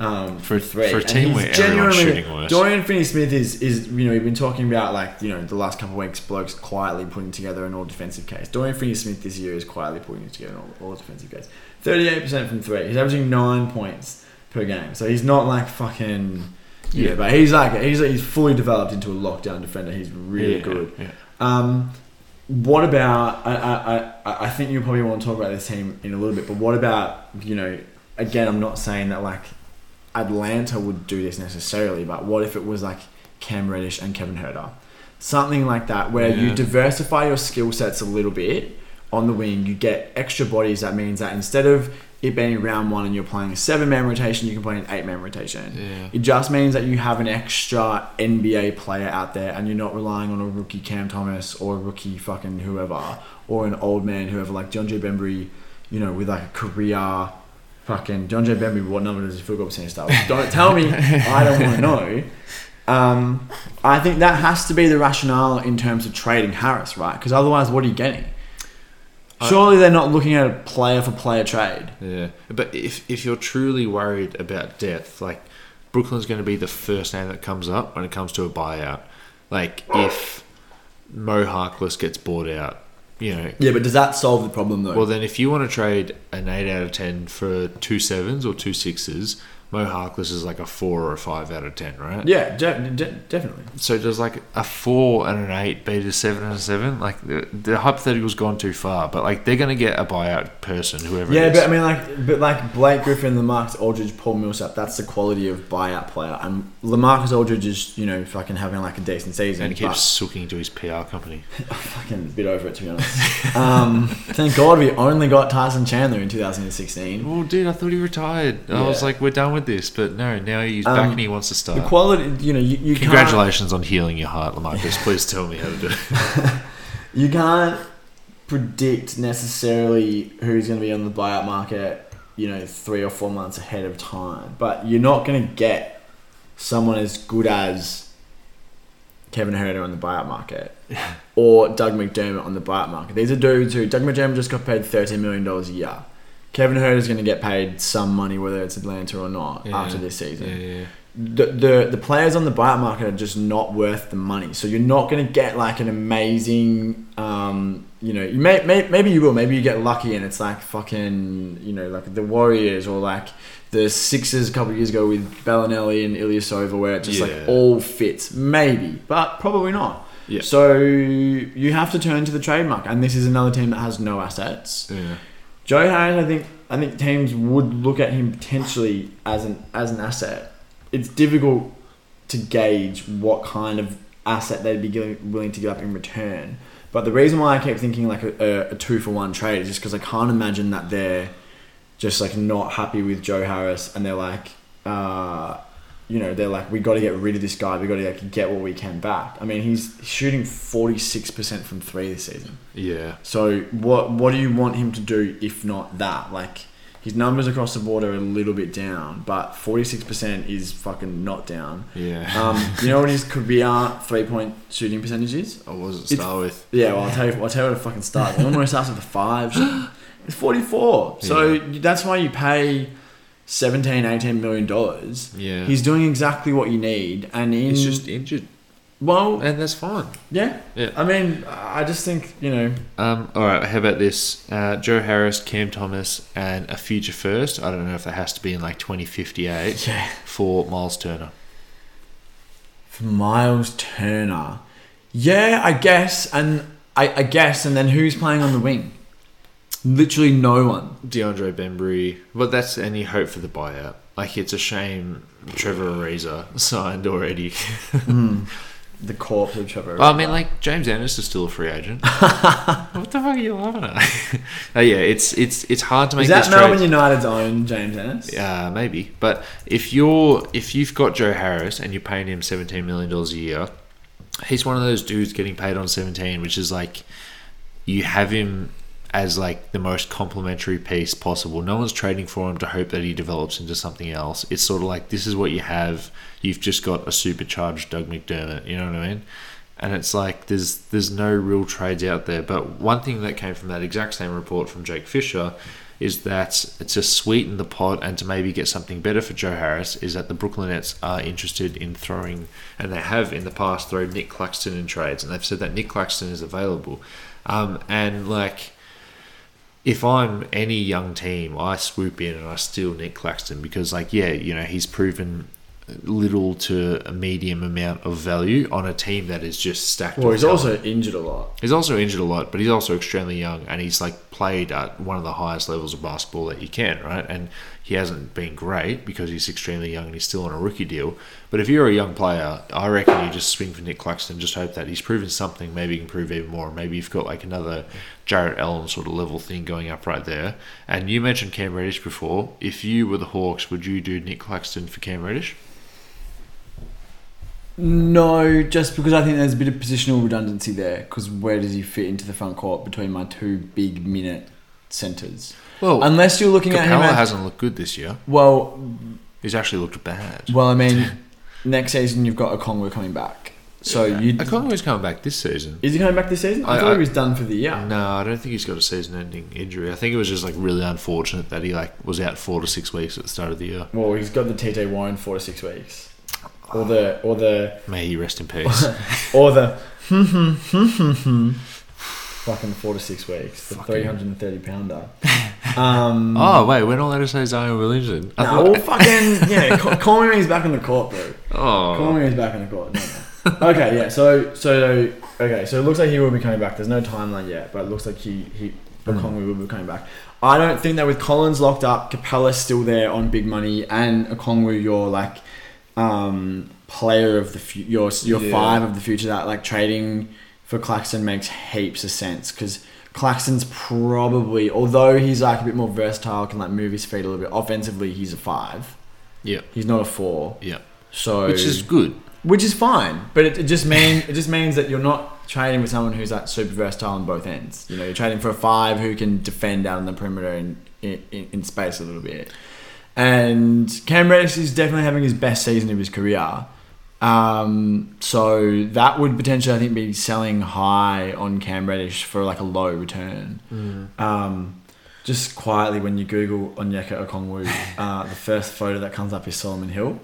um, For- three. for a team where everyone's shooting worse. Dorian Finney-Smith is, is, you know, we've been talking about like, you know, the last couple of weeks, blokes quietly putting together an all-defensive case. Dorian Finney-Smith this year is quietly putting together an all- all-defensive case. 38% from three. He's averaging nine points per game. So he's not like fucking, yeah, Yeah. but he's like, he's, he's fully developed into a lockdown defender. He's really Yeah, good. Yeah. Um, what about? I, I, I, I think you probably want to talk about this team in a little bit, but what about you know? Again, I'm not saying that like Atlanta would do this necessarily, but what if it was like Cam Reddish and Kevin Huerter? something like that, where you diversify your skill sets a little bit on the wing, you get extra bodies. That means that instead of it being round one and you're playing a seven man rotation, you can play an eight man rotation. Yeah. It just means that you have an extra NBA player out there and you're not relying on a rookie Cam Thomas or a rookie fucking whoever or an old man whoever like John J. Bembry, you know, with like a career fucking John J. Bembry, what number does he field goal percentage start with? Don't tell me. I don't want to know. Um, I think that has to be the rationale in terms of trading Harris, right? Because otherwise, what are you getting? Surely they're not looking at a player for player trade. Yeah, but if if you're truly worried about depth, like Brooklyn's going to be the first name that comes up when it comes to a buyout. Like if Mo Harkless gets bought out, you know. Yeah, but does that solve the problem though? Well, then if you want to trade an eight out of ten for two sevens or two sixes, Mo Harkless is like a four or a five out of ten, right? yeah, de- de- definitely. So does like a four and an eight beat a seven and a seven? Like the, the hypothetical's gone too far, but like they're going to get a buyout person, whoever. Yeah, it is. but I mean, like, but like Blake Griffin, Lamarcus Aldridge, Paul Millsap. That's the quality of buyout player. And Lamarcus Aldridge is, you know, fucking having like a decent season. and he keeps sooking to his PR company. fucking a bit over it to be honest. um, thank God we only got Tyson Chandler in 2016. Oh, dude, I thought he retired. I was like, we're done with this, but no, now he's Um, back and he wants to start. The quality, you know, you, you Congratulations on healing your heart, Lamarcus. Please tell me how to do it. you can't predict necessarily who's going to be on the buyout market, you know, three or four months ahead of time. But you're not going to get someone as good as Kevin Huerter on the buyout market or Doug McDermott on the buyout market. These are dudes who Doug McDermott just got paid $13 million a year. Kevin Huerter's going to get paid some money, whether it's Atlanta or not, Yeah. after this season Yeah, yeah. the, the the players on the buyout market are just not worth the money. So you're not going to get like an amazing, um, you know, you may, may maybe you will, maybe you get lucky and it's like fucking, you know, like the Warriors or like the Sixers a couple of years ago with Belinelli and Ilyasova, where it just like all fits, maybe, but probably not. Yeah. So you have to turn to the trademark, and this is another team that has no assets. Yeah. Joe Harris, I think I think teams would look at him potentially as an as an asset. It's difficult to gauge what kind of asset they'd be willing to give up in return. But the reason why I keep thinking like a, a, a two for one trade is just because I can't imagine that they're just like not happy with Joe Harris and they're like, uh, you know, they're like, we got to get rid of this guy. We got to like, get what we can back. I mean, he's shooting forty six percent from three this season. Yeah. So what what do you want him to do if not that? Like his numbers across the board are a little bit down, but forty six percent is fucking not down. Yeah. Um, you know what his career three point shooting percentage is? I was it's- start with. Yeah, well I'll tell you I'll tell you where to fucking start. It almost starts with a five. It's forty four. So that's why you pay 17, 18 million dollars. Yeah. He's doing exactly what you need, and in, He's just injured, well, and that's fine. yeah. Yeah. I mean, I just think you know. Um, all right, how about this? Uh, Joe Harris, Cam Thomas, and a future first. I don't know if that has to be in like 2058 Yeah. for Miles Turner. For Miles Turner. Yeah, I guess. And I, I guess. And then who's playing on the wing? Literally no one. DeAndre Bembry, but that's any hope for the buyout. Like it's a shame Trevor Ariza signed already. The corpse of Trevor. Well, I mean, like James Ennis is still a free agent. what the fuck are you laughing at? uh, yeah, it's it's it's hard to make is that this Melbourne trade. United's own James Ennis? Uh, maybe, but if you're if you've got Joe Harris and you're paying him seventeen million dollars a year, he's one of those dudes getting paid on seventeen, which is like you have him as like the most complementary piece possible. No one's trading for him to hope that he develops into something else. It's sort of like this is what you have. You've just got a supercharged Doug McDermott. You know what I mean? And it's like there's there's no real trades out there. But one thing that came from that exact same report from Jake Fisher is that to sweeten the pot and to maybe get something better for Joe Harris is that the Brooklyn Nets are interested in throwing, and they have in the past thrown Nick Claxton in trades, and they've said that Nick Claxton is available. Um, and like, if I'm any young team, I swoop in and I steal Nick Claxton because, like, yeah, you know, he's proven little to a medium amount of value on a team that is just stacked. Well, he's talent. also injured a lot. He's also injured a lot, but he's also extremely young, and he's like played at one of the highest levels of basketball that you can, right? And he hasn't been great because he's extremely young and he's still on a rookie deal. But if you're a young player, I reckon you just swing for Nick Claxton. Just hope that he's proven something. Maybe he can prove even more. Maybe you've got like another Jarrett Allen sort of level thing going up right there. And you mentioned Cam Reddish before. If you were the Hawks, would you do Nick Claxton for Cam Reddish? No, just because I think there's a bit of positional redundancy there. Because where does he fit into the front court between my two big minute centers? Well, Unless you're looking at him, Capela at, hasn't looked good this year. well, He's actually looked bad. well, I mean, next season you've got a Okongwu coming back. So you Okongwu's coming back this season. is he coming back this season? I, I- thought I- he was done for the year. No, I don't think he's got a season-ending injury. I think it was just like really unfortunate that he like was out four to six weeks at the start of the year. Well, he's got the TJ Warren four to six weeks, or the or the May he rest in peace. or the hmm, hmm, hmm, fucking four to six weeks, the three hundred and thirty pounder. Um, oh wait, when all that to say Zion Williamson? No, thought- well, fucking yeah. Call, call me when he's back in the court, bro. Oh, Call me when he's back in the court. No, no. okay, yeah. So so okay, so it looks like he will be coming back. There's no timeline yet, but it looks like he he Okongwu will be coming back. I don't think that with Collins locked up, Capela's still there on big money, and Okongwu, your like um, player of the fu- your your Yeah. five of the future. That like trading for Claxton makes heaps of sense because. Claxton's probably, although he's like a bit more versatile, can like move his feet a little bit. Offensively, he's a five. yeah, He's not a four. yeah, So which is good. which is fine, but it, it just mean it just means that you're not trading with someone who's like super versatile on both ends. You know, you're trading for a five who can defend out on the perimeter in, in, in space a little bit. And Cam Reddish is definitely having his best season of his career. Um, so that would potentially, I think, be selling high on Cam Reddish for like a low return. Um, just quietly, when you Google Onyeka Okongwu, uh, the first photo that comes up is Solomon Hill.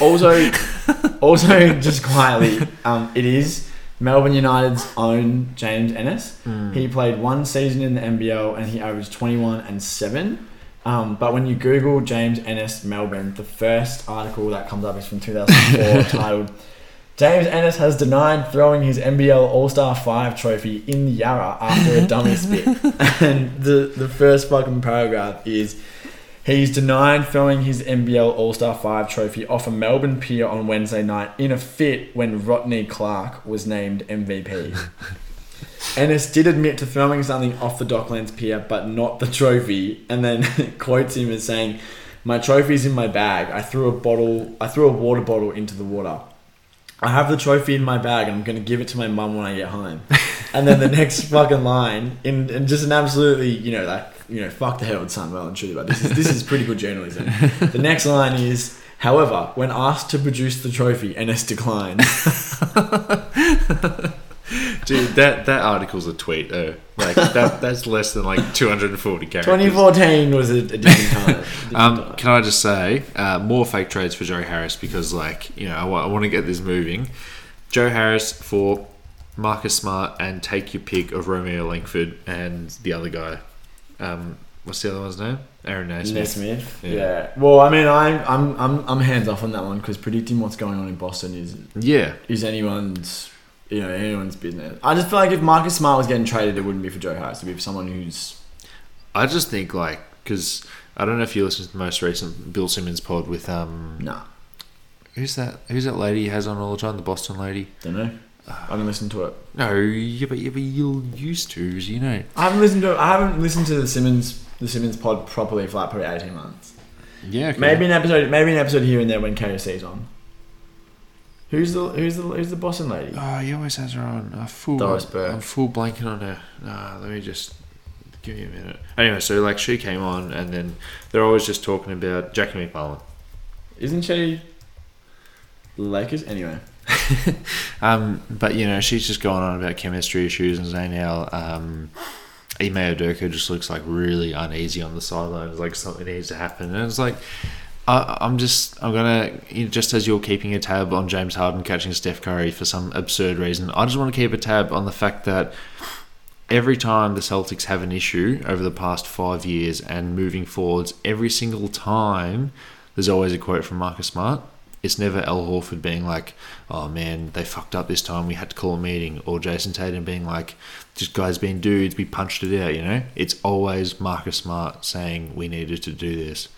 Also, also just quietly, um, it is Melbourne United's own James Ennis. He played one season in the NBL and he averaged 21 and 7. Um, but when you Google James Ennis Melbourne, the first article that comes up is from 2004 titled James Ennis has denied throwing his NBL All Star 5 trophy in the Yarra after a dummy spit. and the, the first fucking paragraph is He's denied throwing his NBL All Star 5 trophy off a Melbourne pier on Wednesday night in a fit when Rodney Clark was named MVP. Ennis did admit to filming something off the Docklands pier, but not the trophy, and then quotes him as saying, My trophy's in my bag. I threw a bottle I threw a water bottle into the water. I have the trophy in my bag and I'm gonna give it to my mum when I get home. and then the next fucking line, in, in just an absolutely, you know, like, you know, fuck the Herald Sun, well and truly, but this is this is pretty good journalism. The next line is, however, when asked to produce the trophy, Ennis declined. Dude, that that article's a tweet though. Like that that's less than like 240 characters. 2014 was a, a different time. A different Um, time. can I just say uh, more fake trades for Joe Harris because like you know I want to get this moving. Joe Harris for Marcus Smart and take your pick of Romeo Langford and the other guy. Um, what's the other one's name? Aaron Nesmith. Nesmith. Yeah. Yeah. Well, I mean, I'm I'm I'm I'm hands off on that one because predicting what's going on in Boston is Yeah, is anyone's you know anyone's business. I just feel like if Marcus Smart was getting traded, it wouldn't be for Joe Harris. It'd be for someone who's I just think like because I don't know if you listened to the most recent Bill Simmons pod with um nah. who's that who's that lady he has on all the time the Boston lady. Don't know. I haven't listened to it. No, yeah, but, yeah, but you'll used to, as you know. I haven't listened to. I haven't listened to the Simmons the Simmons pod properly for like probably eighteen months. Yeah, okay. Maybe an episode. Maybe an episode here and there when KFC's on. Who's the Who's the Who's the Boston lady? Oh, he always has her on. A full, Doris Burke. I'm full blanking on her. Nah, let me just give me a minute. Anyway, so like she came on, and then they're always just talking about Jackie MacMullan. Isn't she? Lakers anyway. Um, but you know, she's just going on about chemistry issues and saying how um, Ime Udoka just looks like really uneasy on the sidelines, like something needs to happen. And it's like, I, I'm just, I'm gonna, just as you're keeping a tab on James Harden catching Steph Curry for some absurd reason, I just want to keep a tab on the fact that every time the Celtics have an issue over the past five years and moving forwards, every single time there's always a quote from Marcus Smart. It's never Al Horford being like, "Oh man, they fucked up this time. We had to call a meeting," or Jayson Tatum being like, "Just guys being dudes, we punched it out." You know, it's always Marcus Smart saying, "We needed to do this."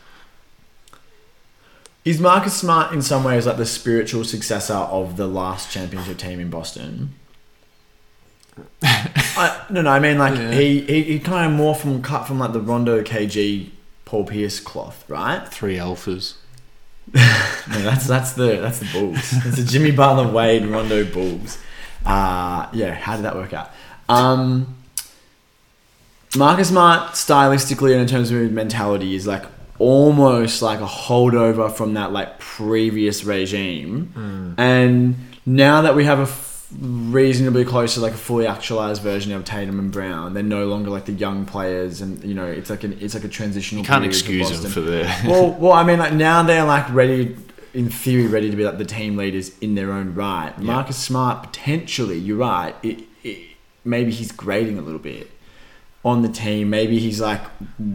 Is Marcus Smart in some ways like the spiritual successor of the last championship team in Boston? I, no, no, I mean like Yeah. he, he he kind of more from cut from like the Rondo KG Paul Pierce cloth, right? Three alphas. No, that's that's the that's the Bulls. It's the Jimmy Butler Wade Rondo Bulls. Uh yeah, how did that work out? Um Marcus Smart stylistically and in terms of his mentality is like almost like a holdover from that like previous regime. Hmm. And now that we have a f- reasonably close to like a fully actualized version of Tatum and Brown, they're no longer like the young players and you know, it's like an it's like a transitional You can't for excuse Boston for the. well, well, I mean, like now they're like ready, in theory, ready to be like the team leaders in their own right. Marcus Smart potentially, you're right. It, it, maybe he's grading a little bit on the team. Maybe he's like,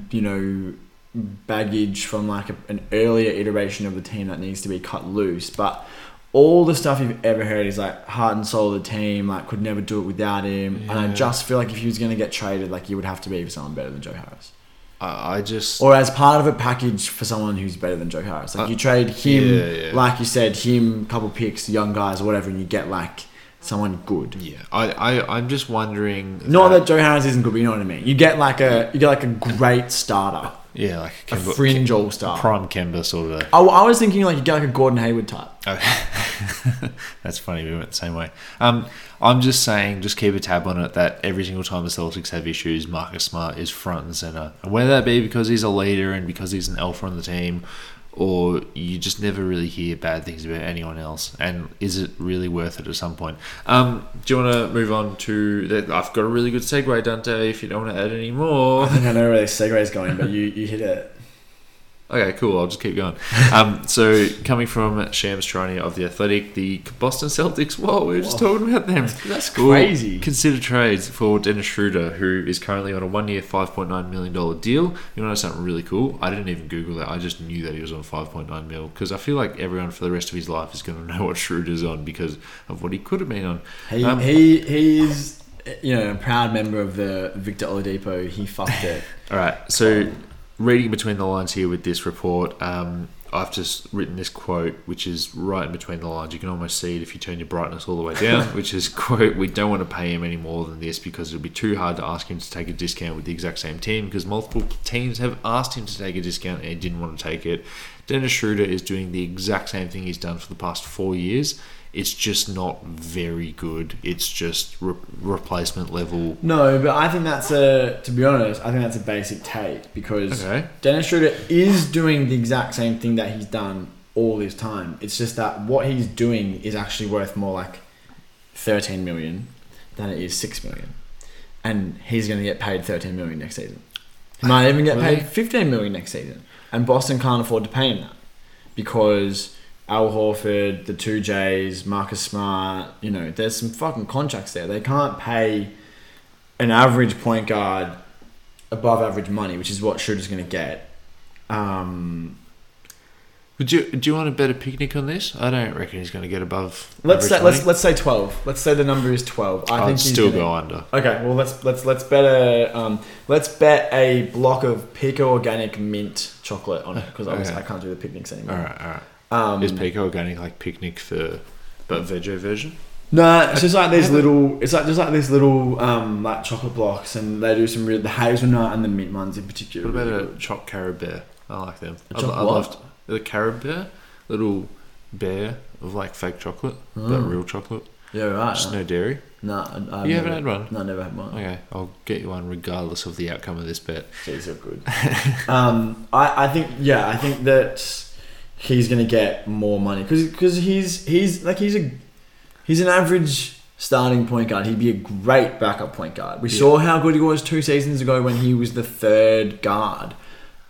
you know, baggage from like a, an earlier iteration of the team that needs to be cut loose. But all the stuff you've ever heard is like heart and soul of the team. Like could never do it without him. And I just feel like if he was going to get traded, like you would have to be for someone better than Joe Harris I I just. or as part of a package for someone who's better than Joe Harris. Like Uh, you trade him, yeah, yeah. like you said, him, couple picks, young guys, or whatever, and you get like someone good. yeah, I, I, I'm just wondering. Not that Joe Harris isn't good, but you know what I mean. You get like a you get like a great starter, Yeah, like a Kemba, fringe all star. prime Kemba sort of. I, I was thinking like you get like a Gordon Hayward type. Okay. That's funny. We went the same way. Um, I'm just saying, just keep a tab on it that every single time the Celtics have issues, Marcus Smart is front and center. And whether that be because he's a leader and because he's an alpha on the team, or you just never really hear bad things about anyone else. And is it really worth it at some point? Um, do you want to move on to? I've got a really good segue, Dante. If you don't want to add any more. I I know where the segue is going, but you, you hit it. Okay, cool. I'll just keep going. Um, so, coming from Shams Charania of The Athletic, the Boston Celtics. Whoa, we are just talking about them. That's crazy. Consider trades for Dennis Schroeder, who is currently on a one year, $5.9 million deal. You know something really cool? I didn't even Google that. I just knew that he was on 5.9 mil because I feel like everyone for the rest of his life is going to know what Schroeder's on because of what he could have been on. He Um, he he's you know a proud member of the Victor Oladipo. He fucked it. All right. So, reading between the lines here with this report, um, I've just written this quote, which is right in between the lines. You can almost see it if you turn your brightness all the way down, which is quote: "We don't want to pay him any more than this because it'll be too hard to ask him to take a discount with the exact same team because multiple teams have asked him to take a discount and he didn't want to take it." Dennis Schroeder is doing the exact same thing he's done for the past four years. It's just not very good. It's just re- replacement level. No, but I think that's a to be honest, I think that's a basic take because Okay. Dennis Schroeder is doing the exact same thing that he's done all this time. It's just that what he's doing is actually worth more like thirteen million than it is six million, and he's going to get paid thirteen million next season. He might even get Really? paid fifteen million next season, and Boston can't afford to pay him that because Al Horford, the two J's, Marcus Smart, you know, there's some fucking contracts there. They can't pay an average point guard above average money, which is what Schroeder's going to get. Um, Would you do you want a better picnic on this? I don't reckon he's going to get above. Let's say, let's let's say twelve. Let's say the number is twelve. I I'd think still gonna- go under. Okay, well let's let's let's bet a um, let's bet a block of Pico Organic mint chocolate on it because Okay. I can't do the picnics anymore. All right, all right. Um, Is Pico organic like picnic for, but veggie version? No, it's just like these little. It's like just like these little um like chocolate blocks, and they do some real the hazelnut and the mint ones in particular. What are about really a choc carob bear? I like them. I, I loved the carob bear, little bear of like fake chocolate, but Mm. real chocolate, Yeah, right. just no dairy. No, I, I've You haven't had one? No, I never had one. Okay, I'll get you one regardless of the outcome of this bet. Jeez, you're good. um, I, I think yeah, I think that he's gonna get more money because because he's he's like he's a he's an average starting point guard. He'd be a great backup point guard. We Yeah. saw how good he was two seasons ago when he was the third guard.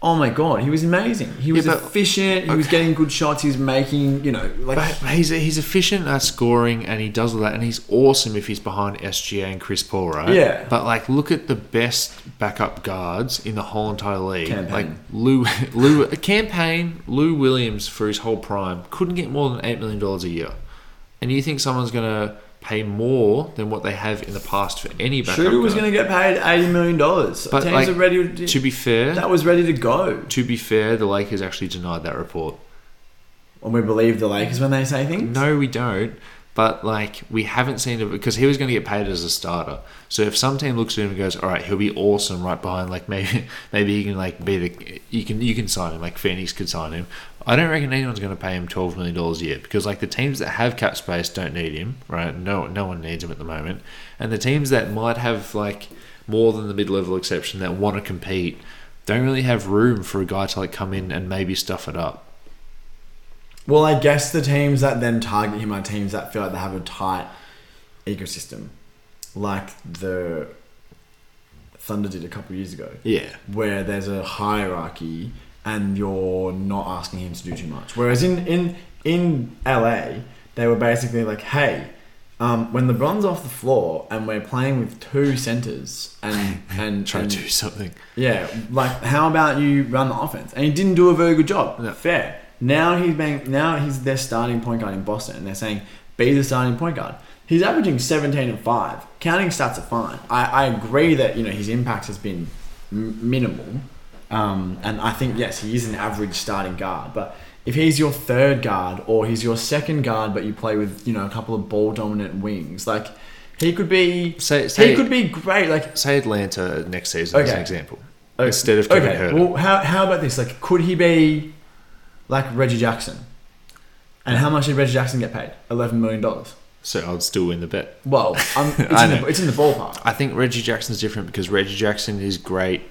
Oh my god, he was amazing. He was but- efficient. He was getting good shots. He was making you know like But he's he's efficient at scoring and he does all that and he's awesome if he's behind SGA and Chris Paul, right? Yeah. But like, look at the best backup guards in the whole entire league. Cam Payne. Like Lou Lou Cam Payne Lou Williams for his whole prime couldn't get more than eight million dollars a year, and you think someone's gonna pay more than what they have in the past for any backup? Shooter was going to get paid eighty million dollars. But Teams like, are ready to, to be fair, that was ready to go. to be fair, the Lakers actually denied that report. And we believe the Lakers when they say things. No, we don't. But like we haven't seen it because he was going to get paid as a starter. So if some team looks at him and goes, "All right, he'll be awesome right behind," like maybe maybe he can like be the you can you can sign him like Phoenix could sign him. I don't reckon anyone's going to pay him twelve million dollars a year because like the teams that have cap space don't need him, right? No, no one needs him at the moment, and the teams that might have like more than the mid level exception that want to compete don't really have room for a guy to like come in and maybe stuff it up. Well, I guess the teams that then target him are teams that feel like they have a tight ecosystem, like the Thunder did a couple of years ago, Yeah, where there's a hierarchy and you're not asking him to do too much. Whereas in in in LA, they were basically like, hey. Um, when LeBron's off the floor and we're playing with two centers and and, try and to do something. Yeah, like how about you run the offense? And he didn't do a very good job. No. Fair. Now he's being now he's their starting point guard in Boston, and they're saying be the starting point guard. He's averaging seventeen and five. Counting stats are fine. I, I agree that you know his impact has been m- minimal, um, and I think yes he is an average starting guard. But if he's your third guard or he's your second guard, but you play with you know a couple of ball dominant wings, like he could be Say- say- he could be great. Like Say Atlanta next season as an example. Okay. Instead of Kevin okay, Huerter. well, how, how about this? Like, could he be like Reggie Jackson? And how much did Reggie Jackson get paid? Eleven million dollars. so I'd still win the bet. Well, um, it's, in the, it's in the ballpark. I think Reggie Jackson's different because Reggie Jackson is great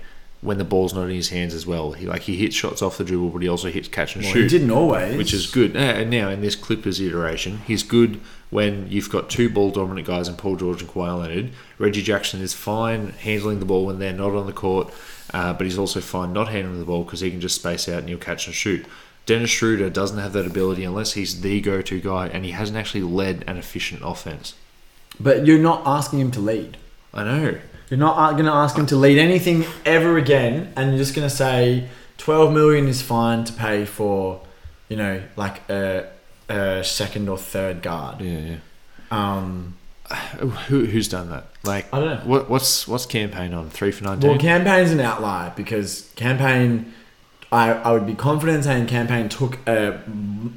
when the ball's not in his hands as well. He like he hits shots off the dribble, but he also hits catch and Well, shoot, he didn't always, which is good. Uh, And now in this Clippers iteration, he's good when you've got two ball dominant guys in Paul George and Kawhi Leonard. Reggie Jackson is fine handling the ball when they're not on the court, uh, but he's also fine not handling the ball because he can just space out and he'll catch and shoot. Dennis Schroeder doesn't have that ability unless he's the go-to guy, and he hasn't actually led an efficient offense. But you're not asking him to lead. I know. You're not going to ask him to lead anything ever again, and you're just going to say twelve million is fine to pay for, you know, like a, a second or third guard. Yeah, yeah. Um, Who, who's done that? Like, I don't know. What, what's what's Cam Payne on? Three for nineteen. Well, Cam Payne's an outlier because Cam Payne, I, I would be confident saying Cam Payne took a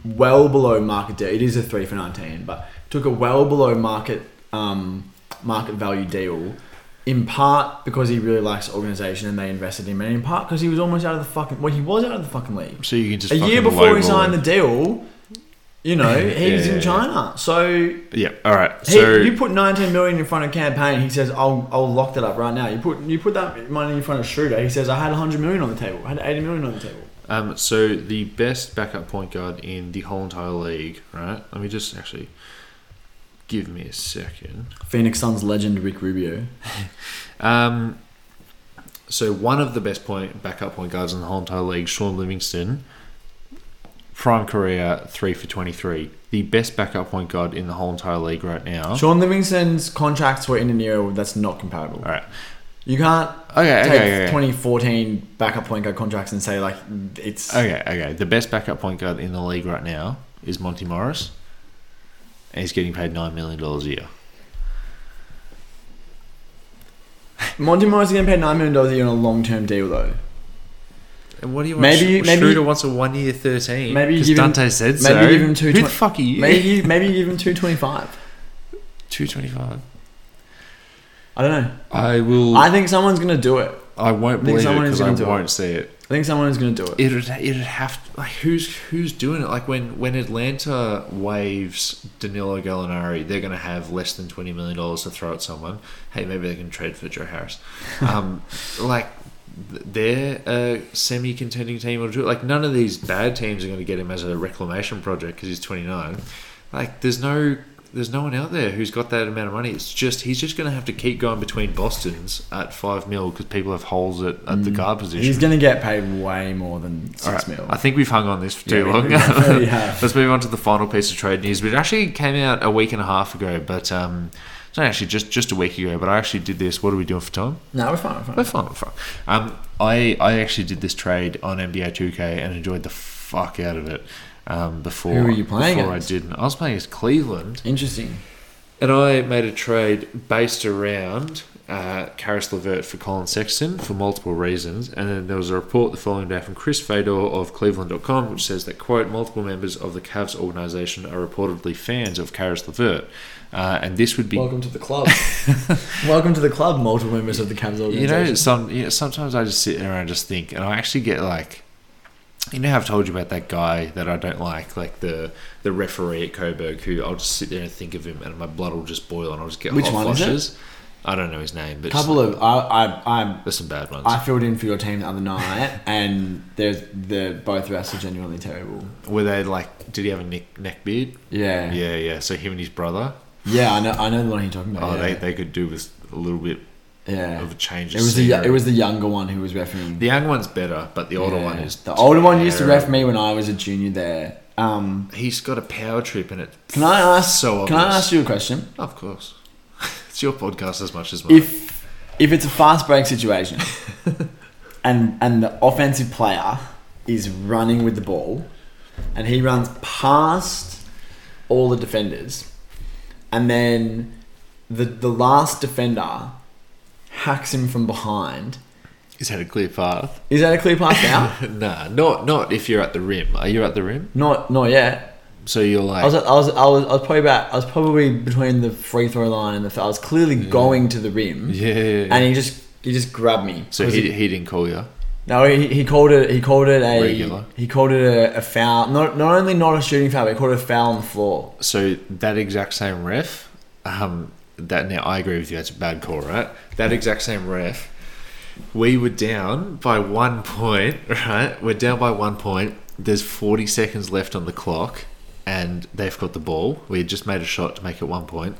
well below market deal. It is a three for nineteen, but took a well below market um, market value deal. In part because he really likes the organization and they invested in him, and in part because he was almost out of the fucking. Well, he was out of the fucking league. so you can just A year before he signed the deal, you know, he's Yeah, in China. So Yeah. All right. he, So you put 19 million in front of Cam Payne. He says, "I'll I'll lock that up right now." You put you put that money in front of Schroeder. He says, "I had 100 million on the table. I had 80 million on the table." um, so the best backup point guard in the whole entire league, right? Let me just actually give me a second. Phoenix Suns legend Rick Rubio. Um, so one of the best point backup point guards in the whole entire league, Shaun Livingston, prime career three for twenty three. The best backup point guard in the whole entire league right now. Shaun Livingston's contracts were in an era that's not comparable. All right. You can't Okay, take okay, okay. 2014 backup point guard contracts and say like it's Okay, okay. The best backup point guard in the league right now is Monte Morris, and he's getting paid nine million dollars a year. Monte Morris is getting paid nine million dollars a year on a long term deal though. And what do you want? Maybe you- Sh- maybe- Schroeder wants a one year thirteen. Maybe you because give him- Dante said maybe so. you give him two Who the fuck are you? Maybe you, maybe you give him two twenty five. two twenty five. I don't know. I will. I I, think someone's gonna do it. Won't think believe it because I do it. won't see it. I think someone is gonna do it. It'd it'd have to, like who's who's doing it? Like when when Atlanta waves Danilo Gallinari, they're going to have less than twenty million dollars to throw at someone. Hey, maybe they can trade for Joe Harris. Um, like they're a semi-contending team will do it. Like none of these bad teams are going to get him as a reclamation project because he's twenty nine. Like there's no. There's no one out there who's got that amount of money. It's just he's just going to have to keep going between Boston's at five mil because people have holes at, at the guard position. He's gonna get paid way more than six right, mil. I think we've hung on this for too Yeah, long. Let's move on to the final piece of trade news, which actually came out a week and a half ago, but um, it's not actually just just a week ago. But I actually did this. What are we doing for time? no, we're fine. We're fine. We're fine. We're fine. Um, I I actually did this trade on NBA 2K and enjoyed the fuck out of it. Um, before Who were you playing Before against? I didn't. I was playing against Cleveland. Interesting. And I made a trade based around uh, Caris Levert for Collin Sexton for multiple reasons. And then there was a report the following day from Chris Fedor of Cleveland.com, which says that, quote, multiple members of the Cavs organization are reportedly fans of Caris Levert. Uh, and this would be. Welcome to the club. Welcome to the club. Multiple members of the Cavs You organization. know, some you know, sometimes I just sit there and I just think, and I actually get like, you know, how I've told you about that guy that I don't like, like the the referee at Coburg, who I'll just sit there and think of him, and my blood will just boil, and I'll just get Which hot one is it? flushes. I don't know his name, but couple of I I I there's some bad ones. I filled in for your team the other night, and there's the both refs are genuinely terrible. Were they like? Did he have a neck neck beard? Yeah, Yeah, yeah. So him and his brother. Yeah, I know. I know the one you're talking about. Oh, yeah. they they could do with a little bit yeah. of a change. It was the it was the younger one who was refing. the young one's better, but the older Yeah. one is the older one used to ref me when I was a junior there. Um, He's got a power trip in it. can I ask? So can I ask you a question? Of course, it's your podcast as much as mine. If if it's a fast break situation, and and the offensive player is running with the ball, and he runs past all the defenders, and then the the last defender hacks him from behind. He's had a clear path. Is that a clear path now? nah, not not if you're at the rim. Are you at the rim? not not yet. So you're like, I was, I was I was I was probably about I was probably between the free throw line and the I was clearly going to the rim, yeah. and he just he just grabbed me. so 'Cause he, he didn't call you. No, he, he called it. He called it a. Regular. He called it a, a foul. Not not only not a shooting foul, but he called it a foul on the floor. So that exact same ref, um, that now I agree with you. That's a bad call, right? That exact same ref, we were down by one point, right? We're down by one point. There's 40 seconds left on the clock, and they've got the ball. We had just made a shot to make it one point,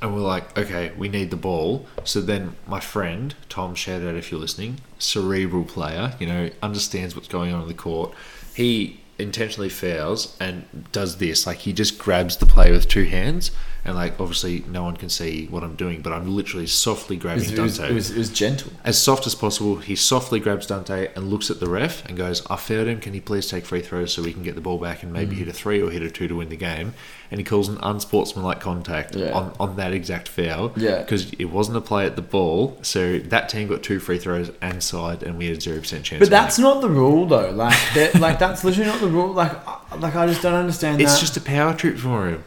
and we're like, okay, we need the ball. So then my friend Tom, shout out if you're listening, cerebral player, you know, understands what's going on in the court. He intentionally fouls and does this like he just grabs the player with two hands and like obviously no one can see what I'm doing but I'm literally softly grabbing it was, Dante it was, it was gentle. as soft as possible he softly grabs Dante and looks at the ref and goes I failed him can he please take free throws so we can get the ball back and Mm. maybe hit a three or hit a two to win the game and he calls an unsportsmanlike contact Yeah. on, on that exact foul Yeah. because it wasn't a play at the ball so that team got two free throws and side and we had 0% chance But that's not the rule, though. Like, that- like that's literally not the rule. Like, I- like I just don't understand it's that. just a power trip for him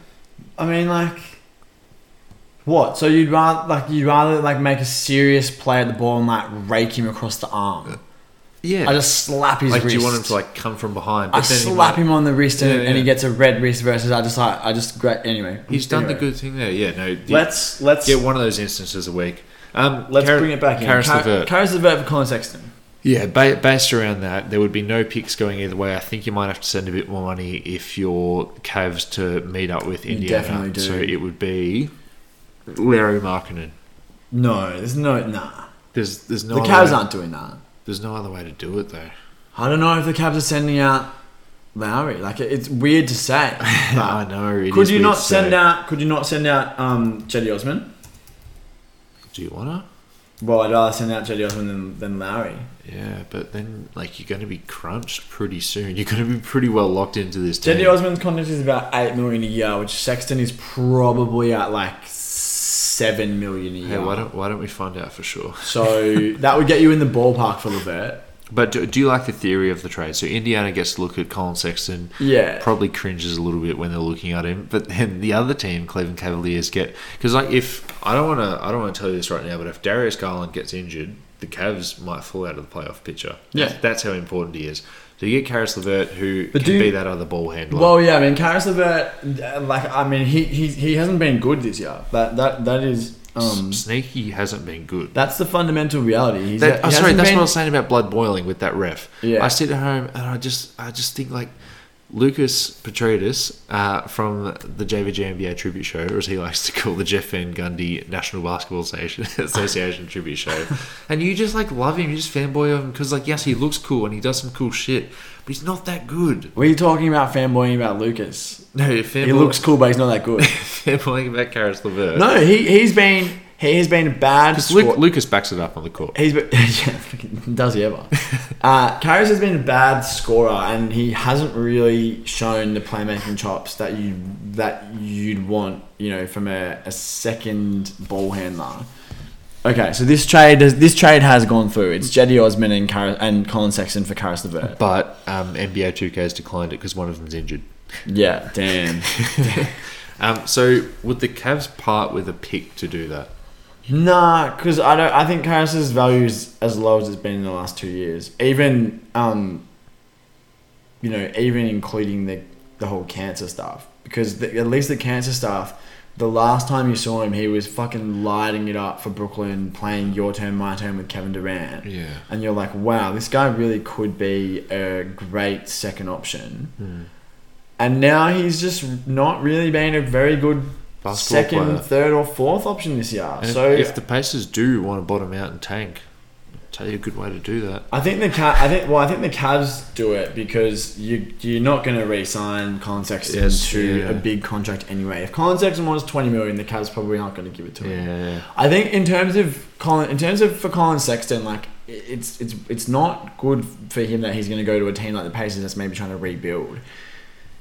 I mean, like, what? So you'd rather like you'd rather like make a serious play at the ball and like rake him across the arm. Uh, yeah I just slap his like wrist. do you want him to like come from behind I then he slap might- him on the wrist and, Yeah, and he gets a red wrist versus I just like I just great anyway. he's done the good thing there yeah no Let's let's get one of those instances a week um, let's Kar- bring it back in. Caris Car- Levert. Caris Levert for Collin Sexton. Yeah, ba- based around that, there would be no picks going either way. I think you might have to send a bit more money if you're Cavs to meet up with Indiana. definitely do. So it would be Lauri Markkanen. No, there's no nah. There's there's no the other Cavs way, aren't doing that. There's no other way to do it though. I don't know if the Cavs are sending out Lauri. Like it- it's weird to say. but I know. it Could you not send say. out? Could you not send out um, Cedi Osman? Do you wanna? Well, I'd rather send out Cedi Osman than, than Lauri. Yeah, but then like you're going to be crunched pretty soon. You're going to be pretty well locked into this team. Cedi Osman's contract is about eight million a year, which Sexton is probably at like seven million a year. Hey, why don't why don't we find out for sure? so that would get you in the ballpark for Levert. But do, do you like the theory of the trade? So Indiana gets to look at Collin Sexton. Yeah. Probably cringes a little bit when they're looking at him, but then the other team, Cleveland Cavaliers, get because like if I don't want to I don't want to tell you this right now, but if Darius Garland gets injured, the Cavs might fall out of the playoff picture. Yeah. that's, that's how important he is. So you get Caris Levert, who But can do- be that other ball handler. Well, yeah, I mean, Caris Levert, uh, like, I mean, he, he he hasn't been good this year. That that that is um, Sneaky hasn't been good. that's the fundamental reality. He's, That, oh, sorry, that's been- what I was saying about blood boiling with that ref. Yeah. I sit at home and I just, I just think like Lucas Petridis uh, from the JVG NBA tribute show, or as he likes to call the Jeff Van Gundy National Basketball Association, Association tribute show, and you just like love him, you just fanboy of him because like yes, he looks cool and he does some cool shit, but he's not that good. What are you talking about fanboying about Lucas? No, fanboy, He looks cool, but he's not that good. fanboying about Caris LeVert. no, he he's been he has been a bad. because score- Lucas backs it up on the court. He's been, yeah, does he ever? uh, Caris has been a bad scorer, and he hasn't really shown the playmaking chops that you that you'd want, you know, from a, a second ball handler. Okay, so this trade has, this trade has gone through. It's Cedi Osman and Car- and Collin Sexton for Caris LeVert. But um, NBA 2K has declined it because one of them's injured. Yeah, damn. Um, so would the Cavs part with a pick to do that? Nah, because I don't. I think Caris's value is as low as it's been in the last two years. Even, um, you know, even including the the whole cancer stuff. Because the, at least the cancer stuff, the last time you saw him, he was fucking lighting it up for Brooklyn, playing your turn, my turn with Kevin Durant. Yeah. And you're like, wow, this guy really could be a great second option. Hmm. And now he's just not really been a very good Basketball second, player. third, or fourth option this year. And so if, if the Pacers do want to bottom out and tank, I'll tell you a good way to do that. I think the I think well, I think the Cavs do it because you you're not going to re-sign Collin Sexton Yes, to yeah. a big contract anyway. If Collin Sexton wants twenty million, the Cavs probably aren't going to give it to him. Yeah. I think in terms of Collin, in terms of for Collin Sexton, like it's it's it's not good for him that he's going to go to a team like the Pacers that's maybe trying to rebuild.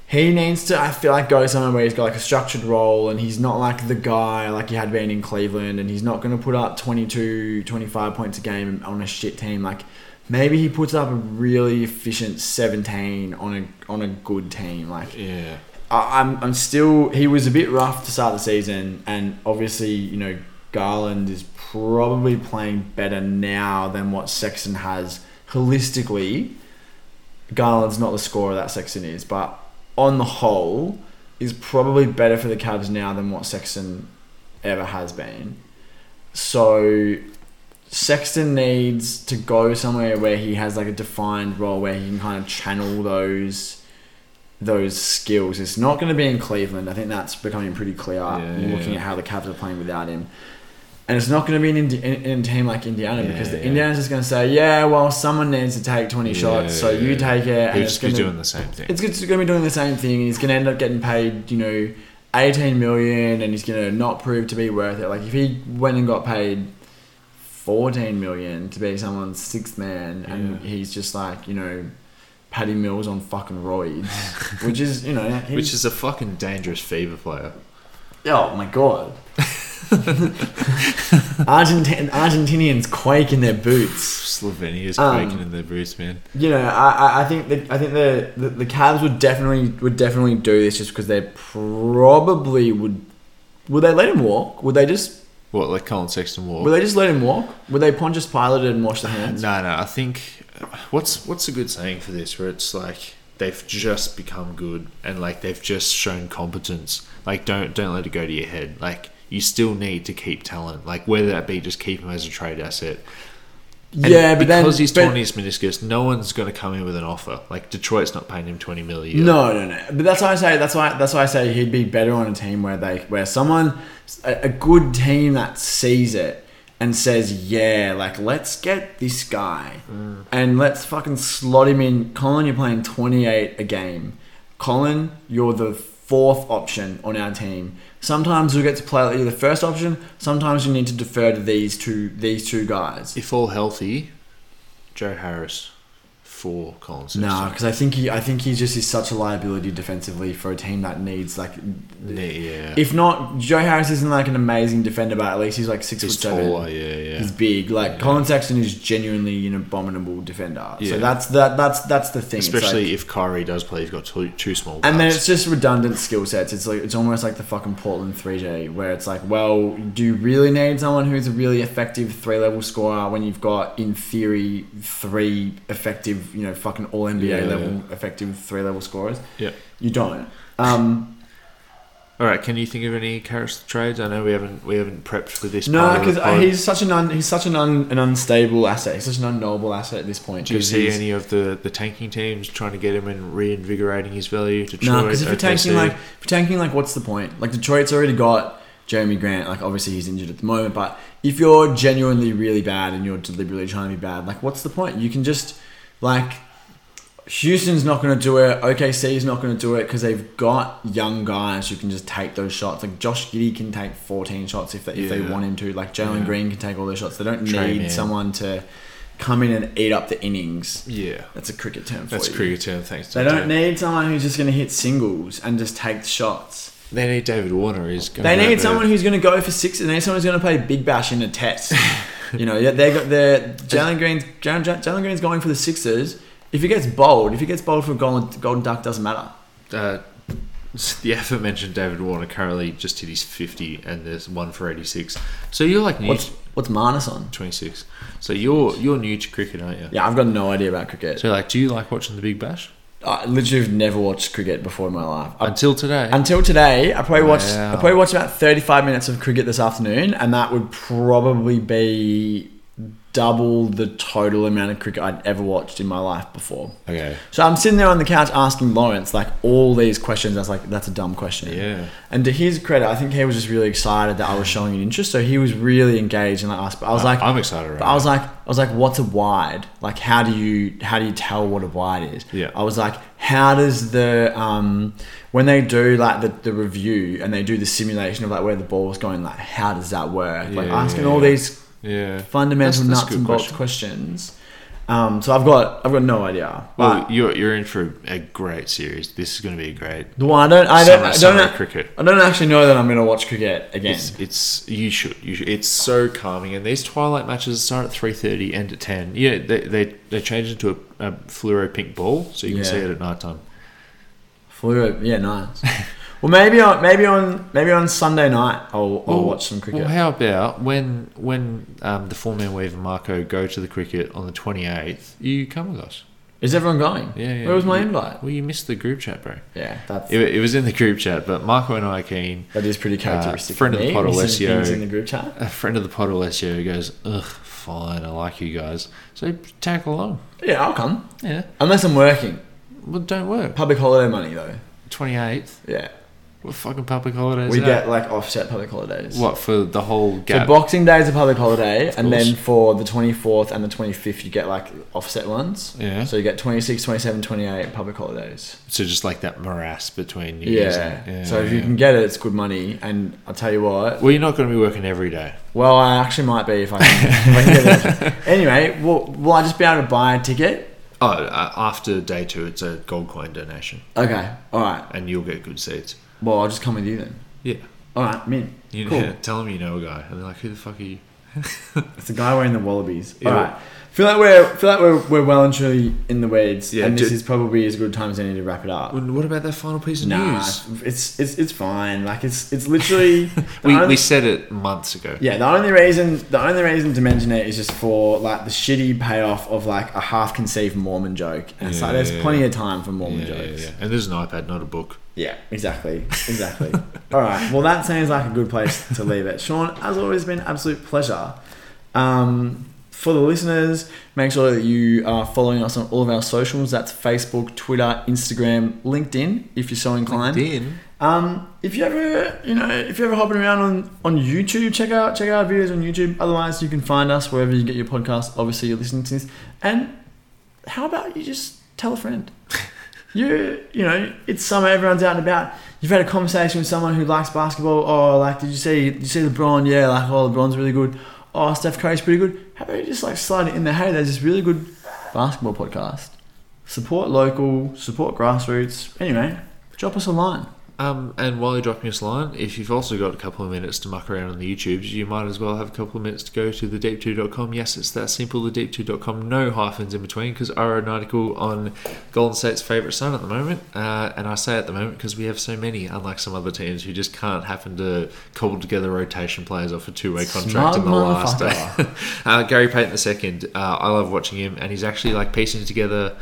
He needs to, I feel like, go somewhere where he's got like a structured role and he's not like the guy like he had been in Cleveland and he's not going to put up 22, 25 points a game on a shit team. Like maybe he puts up a really efficient 17 on a on a good team. Like Yeah. I- I'm, I'm still. He was a bit rough to start the season, and obviously, you know, Garland is probably playing better now than what Sexton has holistically. Garland's not the scorer that Sexton is, but on the whole, is probably better for the Cavs now than what Sexton ever has been. So Sexton needs to go somewhere where he has like a defined role where he can kind of channel those those skills. It's not going to be in Cleveland. I think that's becoming pretty clear. Yeah, looking yeah. at how the Cavs are playing without him. And it's not going to be in, Indi- in, in a team like Indiana because the Yeah, yeah. Indiana's just going to say, yeah, well, someone needs to take 20 shots, so you take it. He'll just gonna, doing the same thing. it's going to be doing the same thing, and he's going to end up getting paid, you know, 18 million, and he's going to not prove to be worth it. Like, if he went and got paid 14 million to be someone's sixth man, and he's just like, you know, Patty Mills on fucking roids, which is, you know, Which is a fucking dangerous FIBA player. oh my god. Argentin- Argentinians quake in their boots. Slovenia's Um, quaking in their boots, man. You know, I, I- think the, I think the, the the Cavs would definitely would definitely do this just because they probably would. Would they let him walk? Would they just What, like Collin Sexton walk? would they just let him walk? Would they Pontius Pilate and wash their hands? No, no. I think what's what's a good saying for this? Where it's like they've just become good and like they've just shown competence. Like don't don't let it go to your head. Like you still need to keep talent. Like whether that be just keep him as a trade asset. And yeah, but then because he's but- torn his meniscus, no one's going to come in with an offer. Like Detroit's not paying him twenty million. a year. No, no, no. But that's why I say that's why that's why I say he'd be better on a team where they where someone a, a good team that sees it and says, "Yeah, like let's get this guy mm. and let's fucking slot him in." Collin, you're playing 28 a game. Collin, you're the fourth option on our team. Sometimes you'll get to play either the first option. Sometimes you need to defer to these two these two guys. If all healthy, Joe Harris for Collin Collins. No, because I think he I think he just is such a liability defensively for a team that needs like. Yeah. If not, Joe Harris isn't like an amazing defender, but at least he's like six He's foot seven. taller, yeah, yeah. He's big. Like Colin Sexton is genuinely an abominable defender. Yeah. So that's that that's that's the thing. Especially like- if Kyrie does play, he's got two, two small and then it's just redundant skill sets. It's like it's almost like the fucking Portland 3J, where it's like, well, do you really need someone who's a really effective three level scorer when you've got, in theory, three effective, you know, fucking all NBA Yeah, level yeah. effective three level scorers? Yeah. You don't. Um, All right, can you think of any Caris trades? I know we haven't we haven't prepped for this. no, part of the because pod. he's such an un, he's such an un, an unstable asset. He's such an unknowable asset at this point. Do you see any of the, the tanking teams trying to get him and reinvigorating his value? Detroit, No, because if you're tanking like if you're tanking like, what's the point? Like Detroit's already got Jerami Grant. Like obviously he's injured at the moment, but if you're genuinely really bad and you're deliberately trying to be bad, like what's the point? You can just like Houston's not going to do it. OKC's not going to do it because they've got young guys who can just take those shots. Like Josh Giddey can take 14 shots if they, if they want him to. Like Jalen Yeah. Green can take all those shots. They don't Trey need Man. someone to come in and eat up the innings. yeah, That's a cricket term for that's you. cricket term. Thanks. They don't need someone who's just going to hit singles and just take the shots. They need David Warner. He's going They need someone who's going to go for six. They need someone who's going to play big bash in a test. you know, yeah, they got their Jalen Green's Jalen Jalen Green's going for the Sixers. If he gets bowled, if he gets bowled for a golden, golden duck, doesn't matter. Uh, the aforementioned David Warner currently just hit his 50 and there's one for 86. So you're like new What's what's Marnus on? 26. So you're you're new to cricket, aren't you? Yeah, I've got no idea about cricket. So like, do you like watching the Big Bash? I literally have never watched cricket before in my life. I- Until today. until today, I probably watched I probably watched about thirty five minutes of cricket this afternoon, and that would probably be double the total amount of cricket I'd ever watched in my life before. okay. So I'm sitting there on the couch asking Lawrence like all these questions. I was like, that's a dumb question. Yeah. And to his credit, I think he was just really excited that I was showing an interest. So he was really engaged and like asked. But I was like, I'm excited right But I was like, I was like, what's a wide? Like, how do you how do you tell what a wide is? Yeah. I was like, how does the um when they do like the, the review and they do the simulation of like where the ball's going, like how does that work? like Yeah, asking all these Yeah. fundamental That's- that's nuts and bolts question. questions. Um, so I've got I've got no idea. Well, you're you're in for a great series. This is going to be a great. well, I don't I don't Summer- I don't, summer know- cricket. I don't actually know that I'm going to watch cricket again. It's, it's you should you should. It's so calming, and these twilight matches start at three thirty, end at ten. Yeah, they they, they changed into a, a fluoro pink ball, so you can Yeah. see it at night time. Fluoro, yeah, nice. well, maybe on maybe on maybe on Sunday night I'll, I'll watch some cricket. Well, how about when when um, the four man weave and Marco go to the cricket on the twenty eighth? You come with us. Is everyone going? Yeah, yeah. Where was my You- invite? Well, you missed the group chat, bro. Yeah, that's It, it was in the group chat, but Marco and I keen. that is pretty characteristic. Uh, friend of the pod, Alessio. in the group chat. A friend of the pod, Alessio, goes, "Ugh, fine, I like you guys." So tag along. Yeah, I'll come Yeah. unless I'm working. Well, don't work. Public holiday money though. Twenty eighth. Yeah, What fucking public holidays? we get like offset public holidays. what for the whole gap? So? Boxing Day is a public holiday, and then for the 24th and the 25th, you get like offset ones. Yeah. So you get 26, 27, 28 public holidays. so just like that morass between New Year's Yeah. So if you can get it, it's good money. And I'll tell you what. Well, you're not going to be working every day. Well, I actually might be if I can. if I can. Anyway, will, will I just be able to buy a ticket? Oh, uh, after day two, it's a gold coin donation, Okay. All right. and you'll get good seats. Well, I'll just come with you then. Yeah. All right, mint. You cool. know, tell them you know a guy, and they're like, "Who the fuck are you?" It's the guy wearing the wallabies. Yeah. All right. Feel like we're feel like we're, we're well and truly in the weeds, Yeah, and this do- is probably as good a time as any to wrap it up. And what about that final piece of Nah, news? it's it's it's fine. Like it's it's literally We, only- we said it months ago. yeah. The only reason the only reason to mention it is just for like the shitty payoff of like a half conceived Mormon joke, and it's like there's yeah, plenty yeah. of time for Mormon Yeah, yeah, jokes. yeah. And there's an iPad, not a book. Yeah, exactly, exactly. All right, well that seems like a good place to leave it. Sean, as always, been an absolute pleasure. Um, for the listeners, make sure that you are following us on all of our socials. That's Facebook, Twitter, Instagram, LinkedIn, if you're so inclined. Then Um, if you ever, you know, if you're ever hopping around on, on YouTube, check out check out our videos on YouTube. Otherwise, you can find us wherever you get your podcast. Obviously, you're listening to this. And how about you just tell a friend? you you know it's summer, everyone's out and about. You've had a conversation with someone who likes basketball. Oh, like did you see did you see LeBron? Yeah, like oh LeBron's really good. Oh, Steph Curry's pretty good. How about you just like slide it in there? Hey, there's this really good basketball podcast. Support local, support grassroots. Anyway, drop us a line. Um, and while you're dropping us a line, if you've also got a couple of minutes to muck around on the YouTubes, you might as well have a couple of minutes to go to thedeep2.com. Yes, it's that simple, thedeep2.com, no hyphens in between, because I wrote an article on Golden State's favourite son at the moment. Uh, and I say at the moment because we have so many, unlike some other teams who just can't happen to cobble together rotation players off a two way contract Smart in the last day. uh, Gary Payton II, uh, I love watching him, and he's actually like piecing together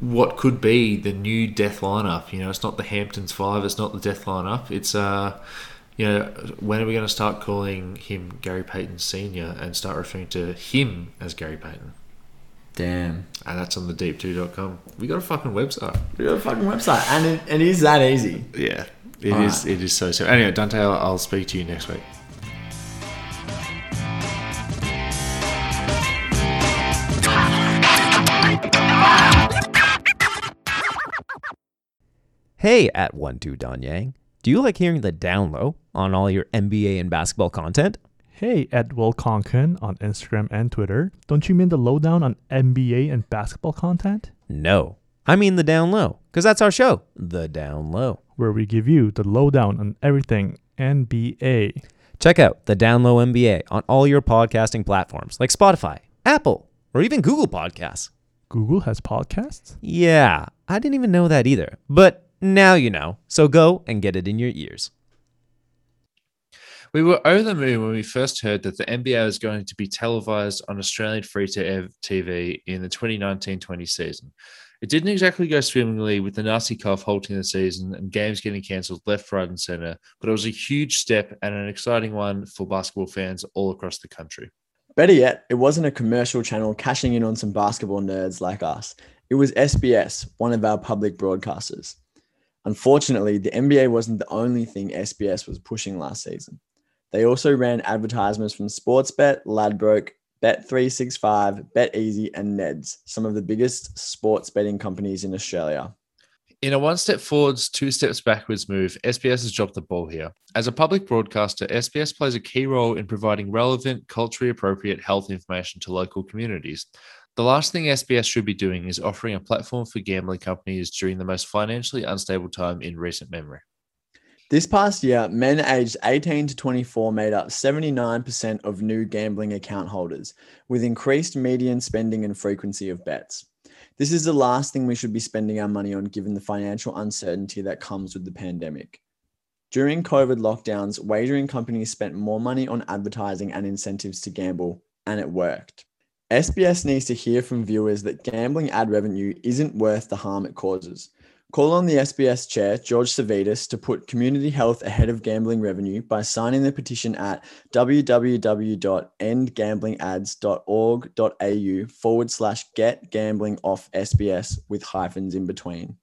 what could be the new death lineup. You know, it's not the Hamptons Five, it's not the death lineup. It's uh, you know, when are we going to start calling him Gary Payton Senior and start referring to him as Gary Payton? Damn. And that's on the deep2.com. We got a fucking website. We got a fucking website, and it, it is that easy. Yeah, it is. Alright. It is so. So anyway, Dante, I'll, I'll speak to you next week. Hey, at one two Don Yang. Do you like hearing the down low on all your NBA and basketball content? Hey, at Will Conkin on Instagram and Twitter. Don't you mean the lowdown on NBA and basketball content? No. I mean the down low, because that's our show, The Down Low. Where we give you the lowdown on everything NBA. Check out the Down Low NBA on all your podcasting platforms like Spotify, Apple, or even Google Podcasts. Google has podcasts? Yeah, I didn't even know that either. But now you know, so go and get it in your ears. We were over the moon when we first heard that the NBA was going to be televised on Australian free to air TV in the 2019 20 season. It didn't exactly go swimmingly with the nasty cough halting the season and games getting cancelled left, right, and centre, but it was a huge step and an exciting one for basketball fans all across the country. Better yet, it wasn't a commercial channel cashing in on some basketball nerds like us. It was SBS, one of our public broadcasters. Unfortunately, the NBA wasn't the only thing SBS was pushing last season. They also ran advertisements from Sportsbet, Ladbroke, Bet365, BetEasy, and Neds, some of the biggest sports betting companies in Australia. In a one step forwards, two steps backwards move, SBS has dropped the ball here. As a public broadcaster, SBS plays a key role in providing relevant, culturally appropriate health information to local communities. The last thing SBS should be doing is offering a platform for gambling companies during the most financially unstable time in recent memory. This past year, men aged 18 to 24 made up 79% of new gambling account holders, with increased median spending and frequency of bets. This is the last thing we should be spending our money on given the financial uncertainty that comes with the pandemic. During COVID lockdowns, wagering companies spent more money on advertising and incentives to gamble, and it worked. SBS needs to hear from viewers that gambling ad revenue isn't worth the harm it causes. Call on the SBS chair, George Savvides, to put community health ahead of gambling revenue by signing the petition at www.endgamblingads.org.au forward slash get gambling off SBS with hyphens in between.